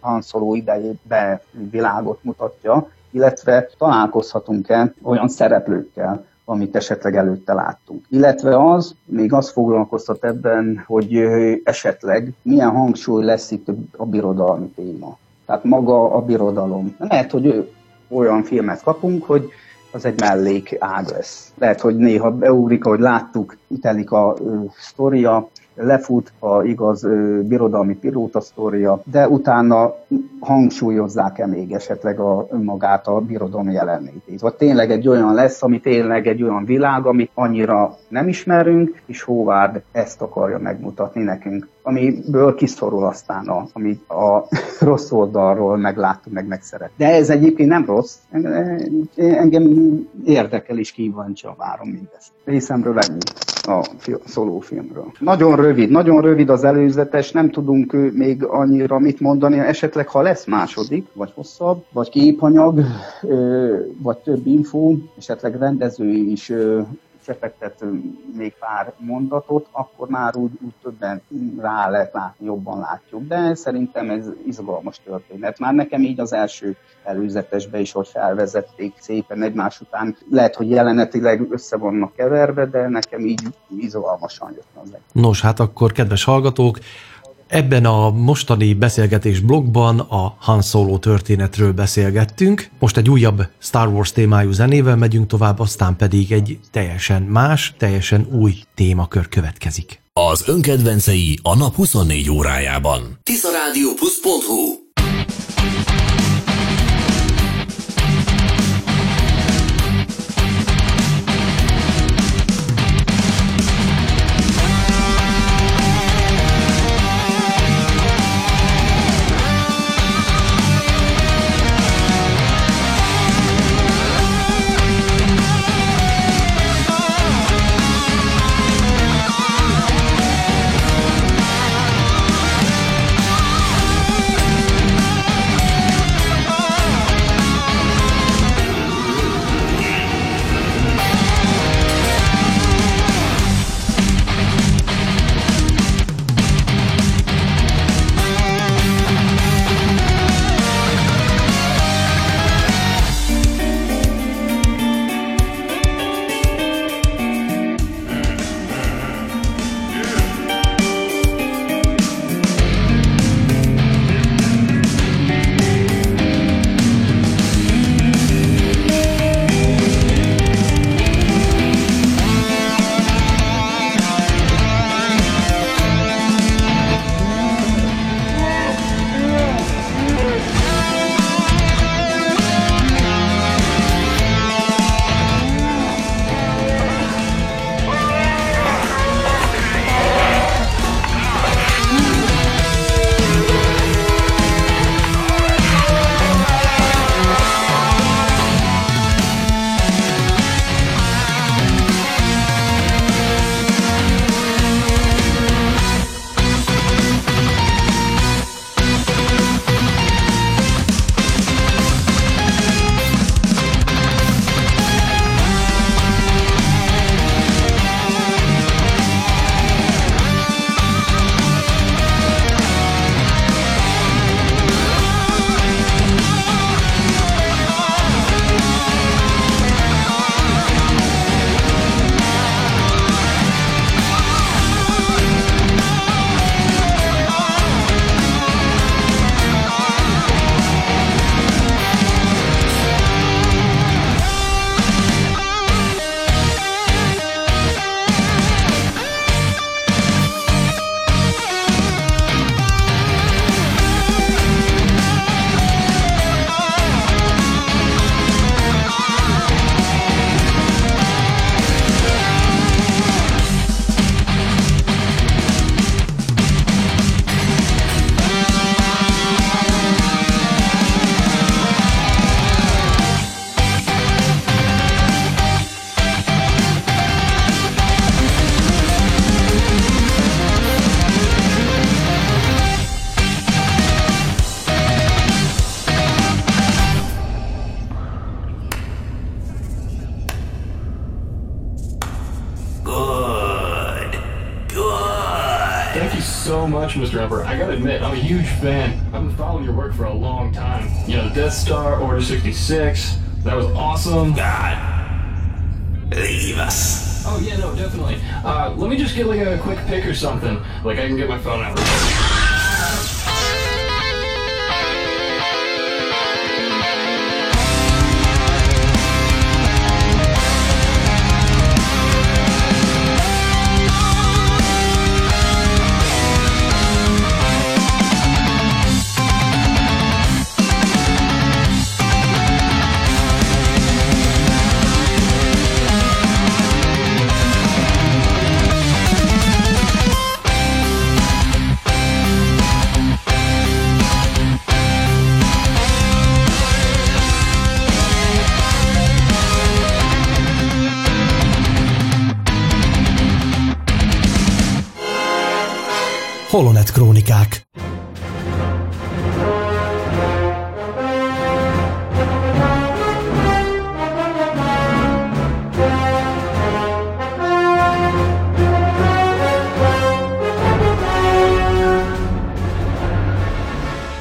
hanszoló idejébe világot mutatja, illetve találkozhatunk-e olyan szereplőkkel, amit esetleg előtte láttunk. Illetve az, még az foglalkoztat ebben, hogy esetleg milyen hangsúly lesz itt a birodalmi téma. Tehát maga a birodalom. Lehet, hogy olyan filmet kapunk, hogy az egy mellék ág lesz. Lehet, hogy néha beugrik, ahogy láttuk, telik a ö, sztoria, lefut a igaz birodalmi pilóta sztoria, de utána hangsúlyozzák-e még esetleg a, magát a birodalmi jelenlétét. Vagy tényleg egy olyan lesz, ami tényleg egy olyan világ, amit annyira nem ismerünk, és Hóvárd ezt akarja megmutatni nekünk, amiből kiszorul aztán, a, amit a rossz oldalról megláttuk, meg megszeret. De ez egyébként nem rossz, engem érdekel és kíváncsi várom mindezt. Részemről ennyi. A szolófilmről. Nagyon rövid, nagyon rövid az előzetes, nem tudunk még annyira mit mondani, esetleg ha lesz második, vagy hosszabb, vagy képanyag, vagy több info, esetleg rendezői is csepegtet még pár mondatot, akkor már úgy, úgy többen rá lehet látni, jobban látjuk. De szerintem ez izgalmas történet. Már nekem így az első előzetesbe is, hogy felvezették szépen egymás után. Lehet, hogy jelenetileg össze vannak keverve, de nekem így izgalmasan jött az. Nos, hát akkor kedves hallgatók, Ebben a mostani beszélgetés blogban a Han Solo történetről beszélgettünk. Most egy újabb Star Wars témájú zenével megyünk tovább, aztán pedig egy teljesen más, teljesen új témakör következik. Az önkedvencei a nap 24 órájában. Tiszarádiópusz.hu Emperor. I gotta admit, I'm a huge fan. I've been following your work for a long time. You know, Death Star, Order 66, that was awesome. God, leave us. Oh, yeah, no, definitely. Uh, let me just get like a quick pic or something. Like, I can get my phone out. Holonet Krónikák.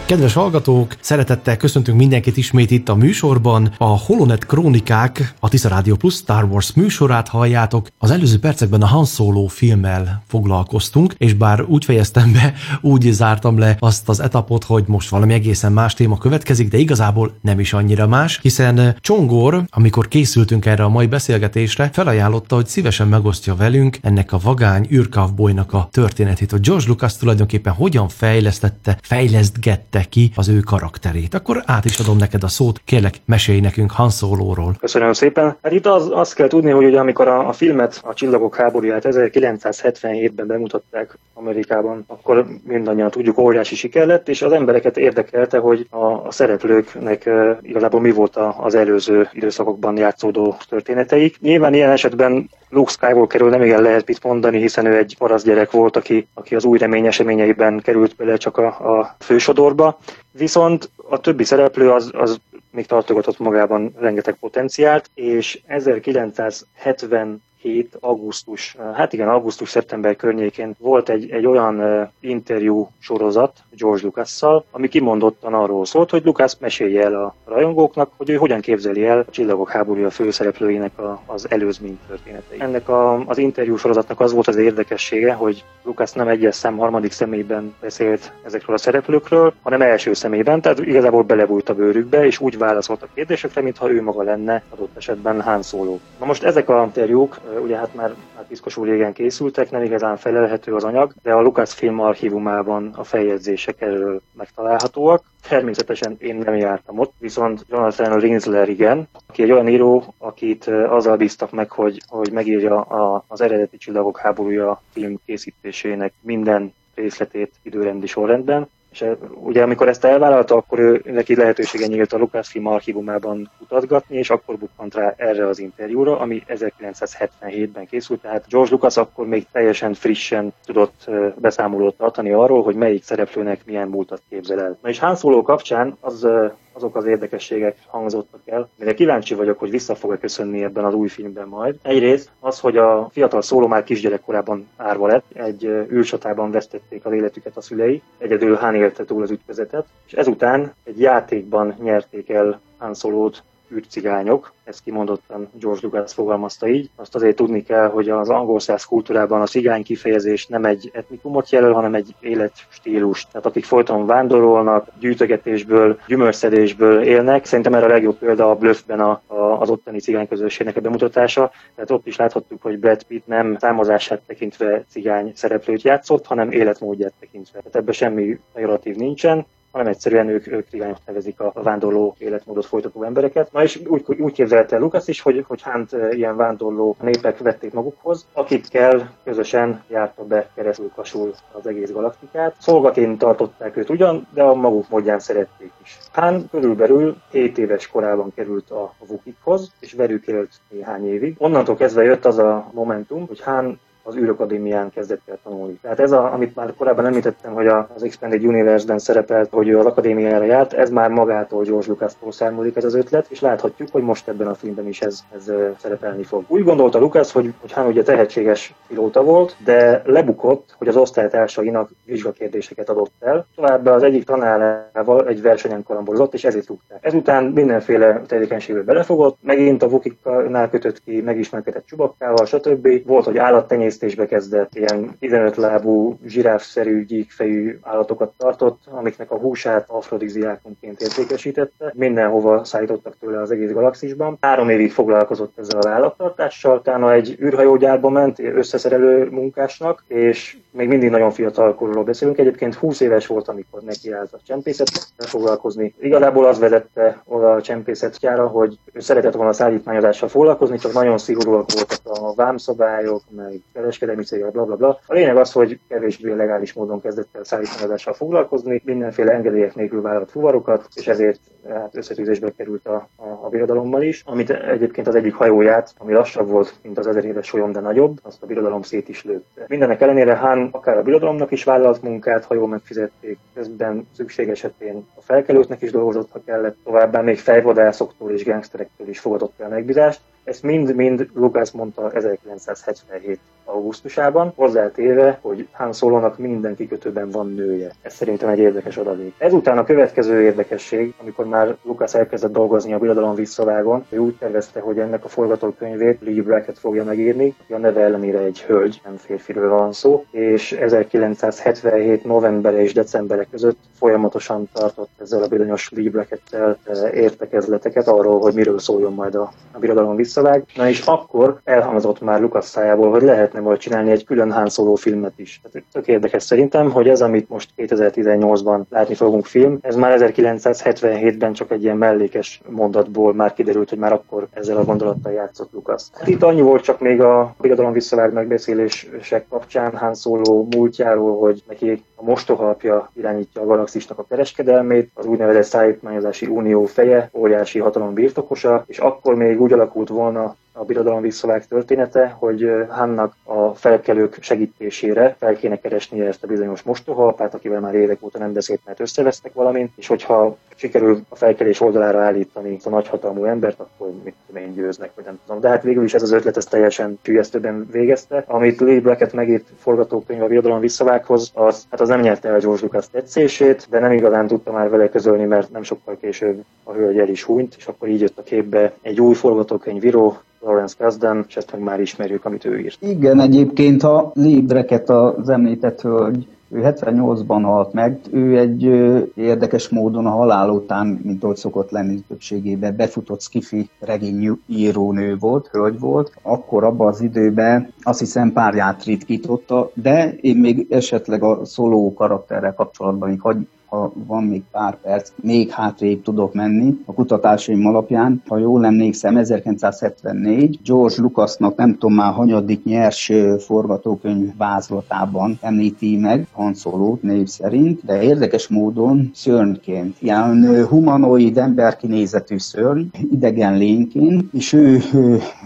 Kedves hallgatók, szeretettel köszöntünk mindenkit ismét itt a műsorban. A Holonet Krónikák, a Tisza Rádió Plus Star Wars műsorát halljátok. Az előző percekben a Han Solo filmmel foglalkoztunk, és bár úgy fejeztem be, úgy zártam le azt az etapot, hogy most valami egészen más téma következik, de igazából nem is annyira más, hiszen Csongor, amikor készültünk erre a mai beszélgetésre, felajánlotta, hogy szívesen megosztja velünk ennek a vagány űrkavbolynak a történetét, hogy George Lucas tulajdonképpen hogyan fejlesztette, fejlesztgette nőtte ki az ő karakterét. Akkor át is adom neked a szót, kérlek, mesélj nekünk Han Solo-ról. Köszönöm szépen. Hát itt az, azt kell tudni, hogy ugye amikor a, a filmet, a Csillagok háborúját 1977-ben bemutatták Amerikában, akkor mindannyian tudjuk, óriási siker lett, és az embereket érdekelte, hogy a, a szereplőknek e, igazából mi volt a, az előző időszakokban játszódó történeteik. Nyilván ilyen esetben Luke Skywalkerről nem igen lehet mit mondani, hiszen ő egy parasz gyerek volt, aki, aki az új remény eseményeiben került bele csak a, a fősodorba. Viszont a többi szereplő az, az még tartogatott magában rengeteg potenciált, és 1970 2007. augusztus, hát igen, augusztus-szeptember környékén volt egy, egy olyan interjú sorozat George Lucas-szal, ami kimondottan arról szólt, hogy Lucas mesélje el a rajongóknak, hogy ő hogyan képzeli el a Csillagok háborúja főszereplőinek a, az előzmény történeteit. Ennek a, az interjú sorozatnak az volt az érdekessége, hogy Lucas nem egyes szám harmadik személyben beszélt ezekről a szereplőkről, hanem első személyben, tehát igazából belebújt a bőrükbe, és úgy válaszolt a kérdésekre, mintha ő maga lenne adott esetben Han Solo. Na most ezek a interjúk ugye hát már, már piszkosul régen készültek, nem igazán felelhető az anyag, de a Lucasfilm archívumában a feljegyzések erről megtalálhatóak. Természetesen én nem jártam ott, viszont Jonathan Rinsler igen, aki egy olyan író, akit azzal bíztak meg, hogy, hogy megírja a, az eredeti Csillagok háborúja film készítésének minden részletét időrendi sorrendben, és eh, ugye amikor ezt elvállalta, akkor ő, neki lehetősége nyílt a Lucasfilm archívumában utazgatni, és akkor bukkant rá erre az interjúra, ami 1977-ben készült, tehát George Lucas akkor még teljesen frissen tudott eh, beszámolót tartani arról, hogy melyik szereplőnek milyen múltat képzel el. Na és Han Solo kapcsán az eh, azok az érdekességek hangzottak el, mire kíváncsi vagyok, hogy vissza fog-e köszönni ebben az új filmben majd. Egyrészt az, hogy a fiatal szóló már kisgyerekkorában árva lett, egy űrsatában vesztették az életüket a szülei, egyedül Hán élte túl az ütközetet, és ezután egy játékban nyerték el Han Solo-t űrcigányok, ezt kimondottan George Lucas fogalmazta így. Azt azért tudni kell, hogy az angol száz kultúrában a cigány kifejezés nem egy etnikumot jelöl, hanem egy életstílus. Tehát akik folyton vándorolnak, gyűjtögetésből, gyümölcszedésből élnek. Szerintem erre a legjobb példa a Bluffben a, a, az ottani cigány közösségnek a bemutatása. Tehát ott is láthattuk, hogy Brad Pitt nem számozását tekintve cigány szereplőt játszott, hanem életmódját tekintve. Tehát ebben semmi negatív nincsen hanem egyszerűen ők, ők cigányok nevezik a, vándorló életmódot folytató embereket. Na és úgy, úgy képzelte Lukasz is, hogy, hogy Hánt ilyen vándorló népek vették magukhoz, akikkel közösen járta be keresztül kasul az egész galaktikát. Szolgaként tartották őt ugyan, de a maguk módján szerették is. Hán körülbelül 7 éves korában került a Vukikhoz, és velük élt néhány évig. Onnantól kezdve jött az a momentum, hogy Hán az űrakadémián kezdett el tanulni. Tehát ez, a, amit már korábban említettem, hogy az Expanded Universe-ben szerepelt, hogy ő az akadémiára járt, ez már magától George Lucas-tól származik ez az ötlet, és láthatjuk, hogy most ebben a filmben is ez, ez szerepelni fog. Úgy gondolta Lucas, hogy, hogy Han ugye tehetséges pilóta volt, de lebukott, hogy az osztálytársainak vizsgakérdéseket adott el. Továbbá az egyik tanárával egy versenyen kalamborozott, és ezért rúgták. Ezután mindenféle tevékenységbe belefogott, megint a Vukiknál kötött ki, megismerkedett Csubakkával, stb. Volt, hogy állattenyész tenyésztésbe kezdett, ilyen 15 lábú, zsiráfszerű, gyíkfejű állatokat tartott, amiknek a húsát afrodiziákonként értékesítette. Mindenhova szállítottak tőle az egész galaxisban. Három évig foglalkozott ezzel az állattartással, utána egy űrhajógyárba ment összeszerelő munkásnak, és még mindig nagyon fiatal korról beszélünk. Egyébként 20 éves volt, amikor neki állt a csempészettel foglalkozni. Igazából az vezette oda a csempészetjára, hogy ő szeretett volna szállítmányozással foglalkozni, csak nagyon szigorúak voltak a vámszabályok, meg kereskedelmi célja, bla bla bla. A lényeg az, hogy kevésbé legális módon kezdett el szállítással foglalkozni, mindenféle engedélyek nélkül vállalt fuvarokat, és ezért hát összetűzésbe került a, a, a birodalommal is, amit egyébként az egyik hajóját, ami lassabb volt, mint az ezer éves folyam, de nagyobb, azt a birodalom szét is lőtte. Mindenek ellenére Hán akár a birodalomnak is vállalt munkát, ha jól megfizették, közben szükség esetén a felkelőknek is dolgozott, ha kellett, továbbá még fejvadászoktól és gangsterektől is fogadott el megbízást. Ezt mind-mind Lucas mondta 1977 augusztusában, hozzátéve, hogy Han Solo-nak minden kikötőben van nője. Ez szerintem egy érdekes adalék. Ezután a következő érdekesség, amikor már Lucas elkezdett dolgozni a Birodalom visszavágon, ő úgy tervezte, hogy ennek a forgatókönyvét Lee Brackett fogja megírni, a neve ellenére egy hölgy, nem férfiről van szó, és 1977 novembere és decembere között folyamatosan tartott ezzel a bizonyos Lee Brackettel eh, értekezleteket arról, hogy miről szóljon majd a, a Birodalom visszavág. Na és akkor elhangzott már Lucas szájából, hogy lehetne majd csinálni egy külön Han Solo filmet is. Tehát tök érdekes szerintem, hogy ez, amit most 2018-ban látni fogunk film, ez már 1977-ben csak egy ilyen mellékes mondatból már kiderült, hogy már akkor ezzel a gondolattal játszott Lucas. Hát itt annyi volt csak még a birodalom visszavág megbeszélések kapcsán Han Solo múltjáról, hogy neki a mostoha apja irányítja a galaxisnak a kereskedelmét, az úgynevezett szállítmányozási unió feje, óriási hatalom birtokosa, és akkor még úgy alakult volna want to a birodalom visszavág története, hogy Hannak a felkelők segítésére fel kéne keresnie ezt a bizonyos mostohaapát, akivel már évek óta nem beszélt, mert összevesztek valamint, és hogyha sikerül a felkelés oldalára állítani a nagyhatalmú embert, akkor mit tudom én győznek, vagy nem tudom. De hát végül is ez az ötlet ez teljesen tűjesztőben végezte. Amit Lee Brackett megírt forgatókönyv a birodalom visszavághoz, az, hát az nem nyerte el George Lucas tetszését, de nem igazán tudta már vele közölni, mert nem sokkal később a hölgy el is hunyt, és akkor így jött a képbe egy új forgatókönyv író, Lawrence Kasdan, és ezt meg már ismerjük, amit ő írt. Igen, egyébként a Lee Brackett az említett hölgy ő 78-ban halt meg, ő egy ö, érdekes módon a halál után, mint ahogy szokott lenni többségében, befutott skifi regényírónő volt, hölgy volt. Akkor abban az időben azt hiszem párját ritkította, de én még esetleg a szóló karakterrel kapcsolatban még hagy, ha van még pár perc, még hátrébb tudok menni a kutatásaim alapján. Ha jól emlékszem, 1974 George Lucasnak nem tudom már hanyadik nyers forgatókönyv vázlatában említi meg Han Solo név szerint, de érdekes módon szörnyként, ilyen humanoid emberkinézetű szörny, idegen lényként, és ő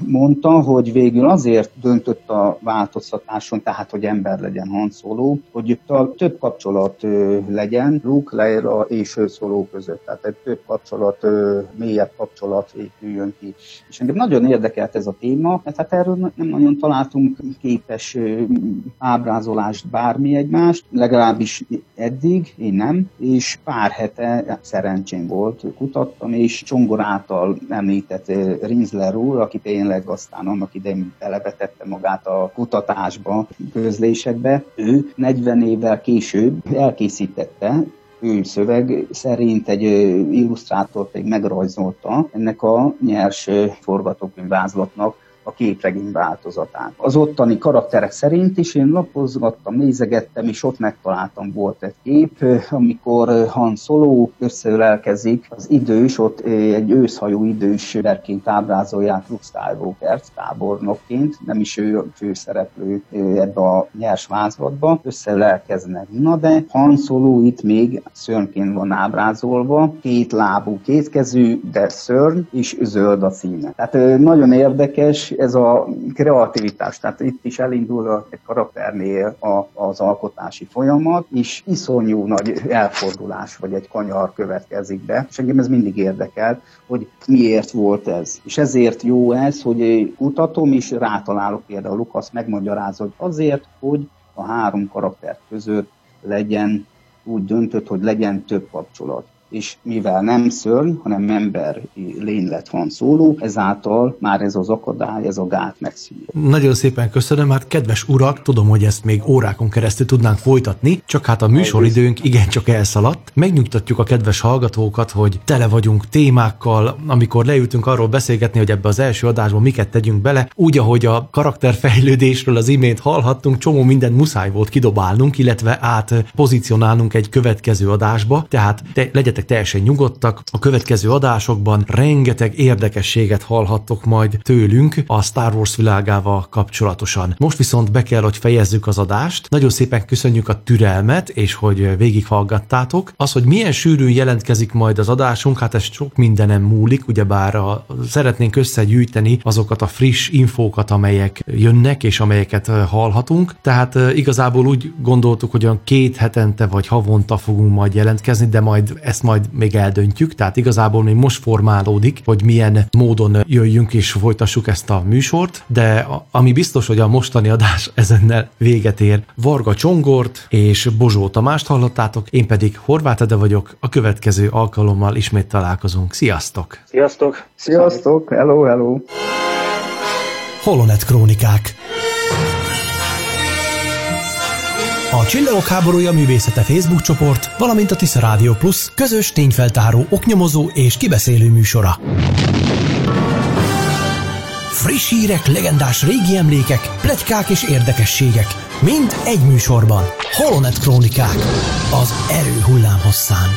mondta, hogy végül azért döntött a változtatáson, tehát hogy ember legyen Han Solo, hogy több kapcsolat legyen, Leira és ő között. Tehát egy több kapcsolat, mélyebb kapcsolat épüljön ki. És engem nagyon érdekelt ez a téma, mert hát erről nem nagyon találtunk képes ábrázolást bármi egymást, legalábbis eddig, én nem, és pár hete szerencsém volt, kutattam, és Csongor által említett Rinsler úr, aki tényleg aztán annak idején belevetette magát a kutatásba, közlésekbe, ő 40 évvel később elkészítette szöveg szerint egy illusztrátor pedig megrajzolta ennek a nyers forgatókönyvvázlatnak a képregény változatát. Az ottani karakterek szerint is én lapozgattam, nézegettem, és ott megtaláltam volt egy kép, amikor Han Solo összeölelkezik, az idős, ott egy őszhajú idős emberként ábrázolják Luke Skywalker tábornokként, nem is ő a főszereplő ebbe a nyers vázlatba, összeölelkeznek. Na de Han Solo itt még szörnként van ábrázolva, két lábú, kétkezű, de szörny, és zöld a színe. Tehát nagyon érdekes, ez a kreativitás, tehát itt is elindul egy karakternél a, az alkotási folyamat, és iszonyú nagy elfordulás, vagy egy kanyar következik be, és engem ez mindig érdekelt, hogy miért volt ez. És ezért jó ez, hogy kutatom, és rátalálok például Lukasz megmagyarázza, hogy azért, hogy a három karakter között legyen úgy döntött, hogy legyen több kapcsolat és mivel nem szörny, hanem ember lény lett van szóló, ezáltal már ez az akadály, ez a gát megszűnik. Nagyon szépen köszönöm, hát kedves urak, tudom, hogy ezt még órákon keresztül tudnánk folytatni, csak hát a műsoridőnk igencsak elszaladt. Megnyugtatjuk a kedves hallgatókat, hogy tele vagyunk témákkal, amikor leültünk arról beszélgetni, hogy ebbe az első adásban miket tegyünk bele, úgy, ahogy a karakterfejlődésről az imént hallhattunk, csomó mindent muszáj volt kidobálnunk, illetve át pozícionálnunk egy következő adásba, tehát te, legyetek legyetek teljesen nyugodtak. A következő adásokban rengeteg érdekességet hallhattok majd tőlünk a Star Wars világával kapcsolatosan. Most viszont be kell, hogy fejezzük az adást. Nagyon szépen köszönjük a türelmet, és hogy végighallgattátok. Az, hogy milyen sűrűn jelentkezik majd az adásunk, hát ez sok mindenem múlik, ugyebár a, szeretnénk összegyűjteni azokat a friss infókat, amelyek jönnek, és amelyeket hallhatunk. Tehát igazából úgy gondoltuk, hogy olyan két hetente vagy havonta fogunk majd jelentkezni, de majd ezt majd még eldöntjük. Tehát igazából még most formálódik, hogy milyen módon jöjjünk és folytassuk ezt a műsort, de ami biztos, hogy a mostani adás ezennel véget ér. Varga Csongort és Bozsó Tamást hallottátok, én pedig Horváth Ede vagyok, a következő alkalommal ismét találkozunk. Sziasztok! Sziasztok! Sziasztok! Hello, hello! Holonet Krónikák A Csillagok háborúja művészete Facebook csoport, valamint a Tisza Rádió Plus közös tényfeltáró, oknyomozó és kibeszélő műsora. Friss hírek, legendás régi emlékek, pletykák és érdekességek. Mind egy műsorban. Holonet Krónikák. Az erő hullámhosszán.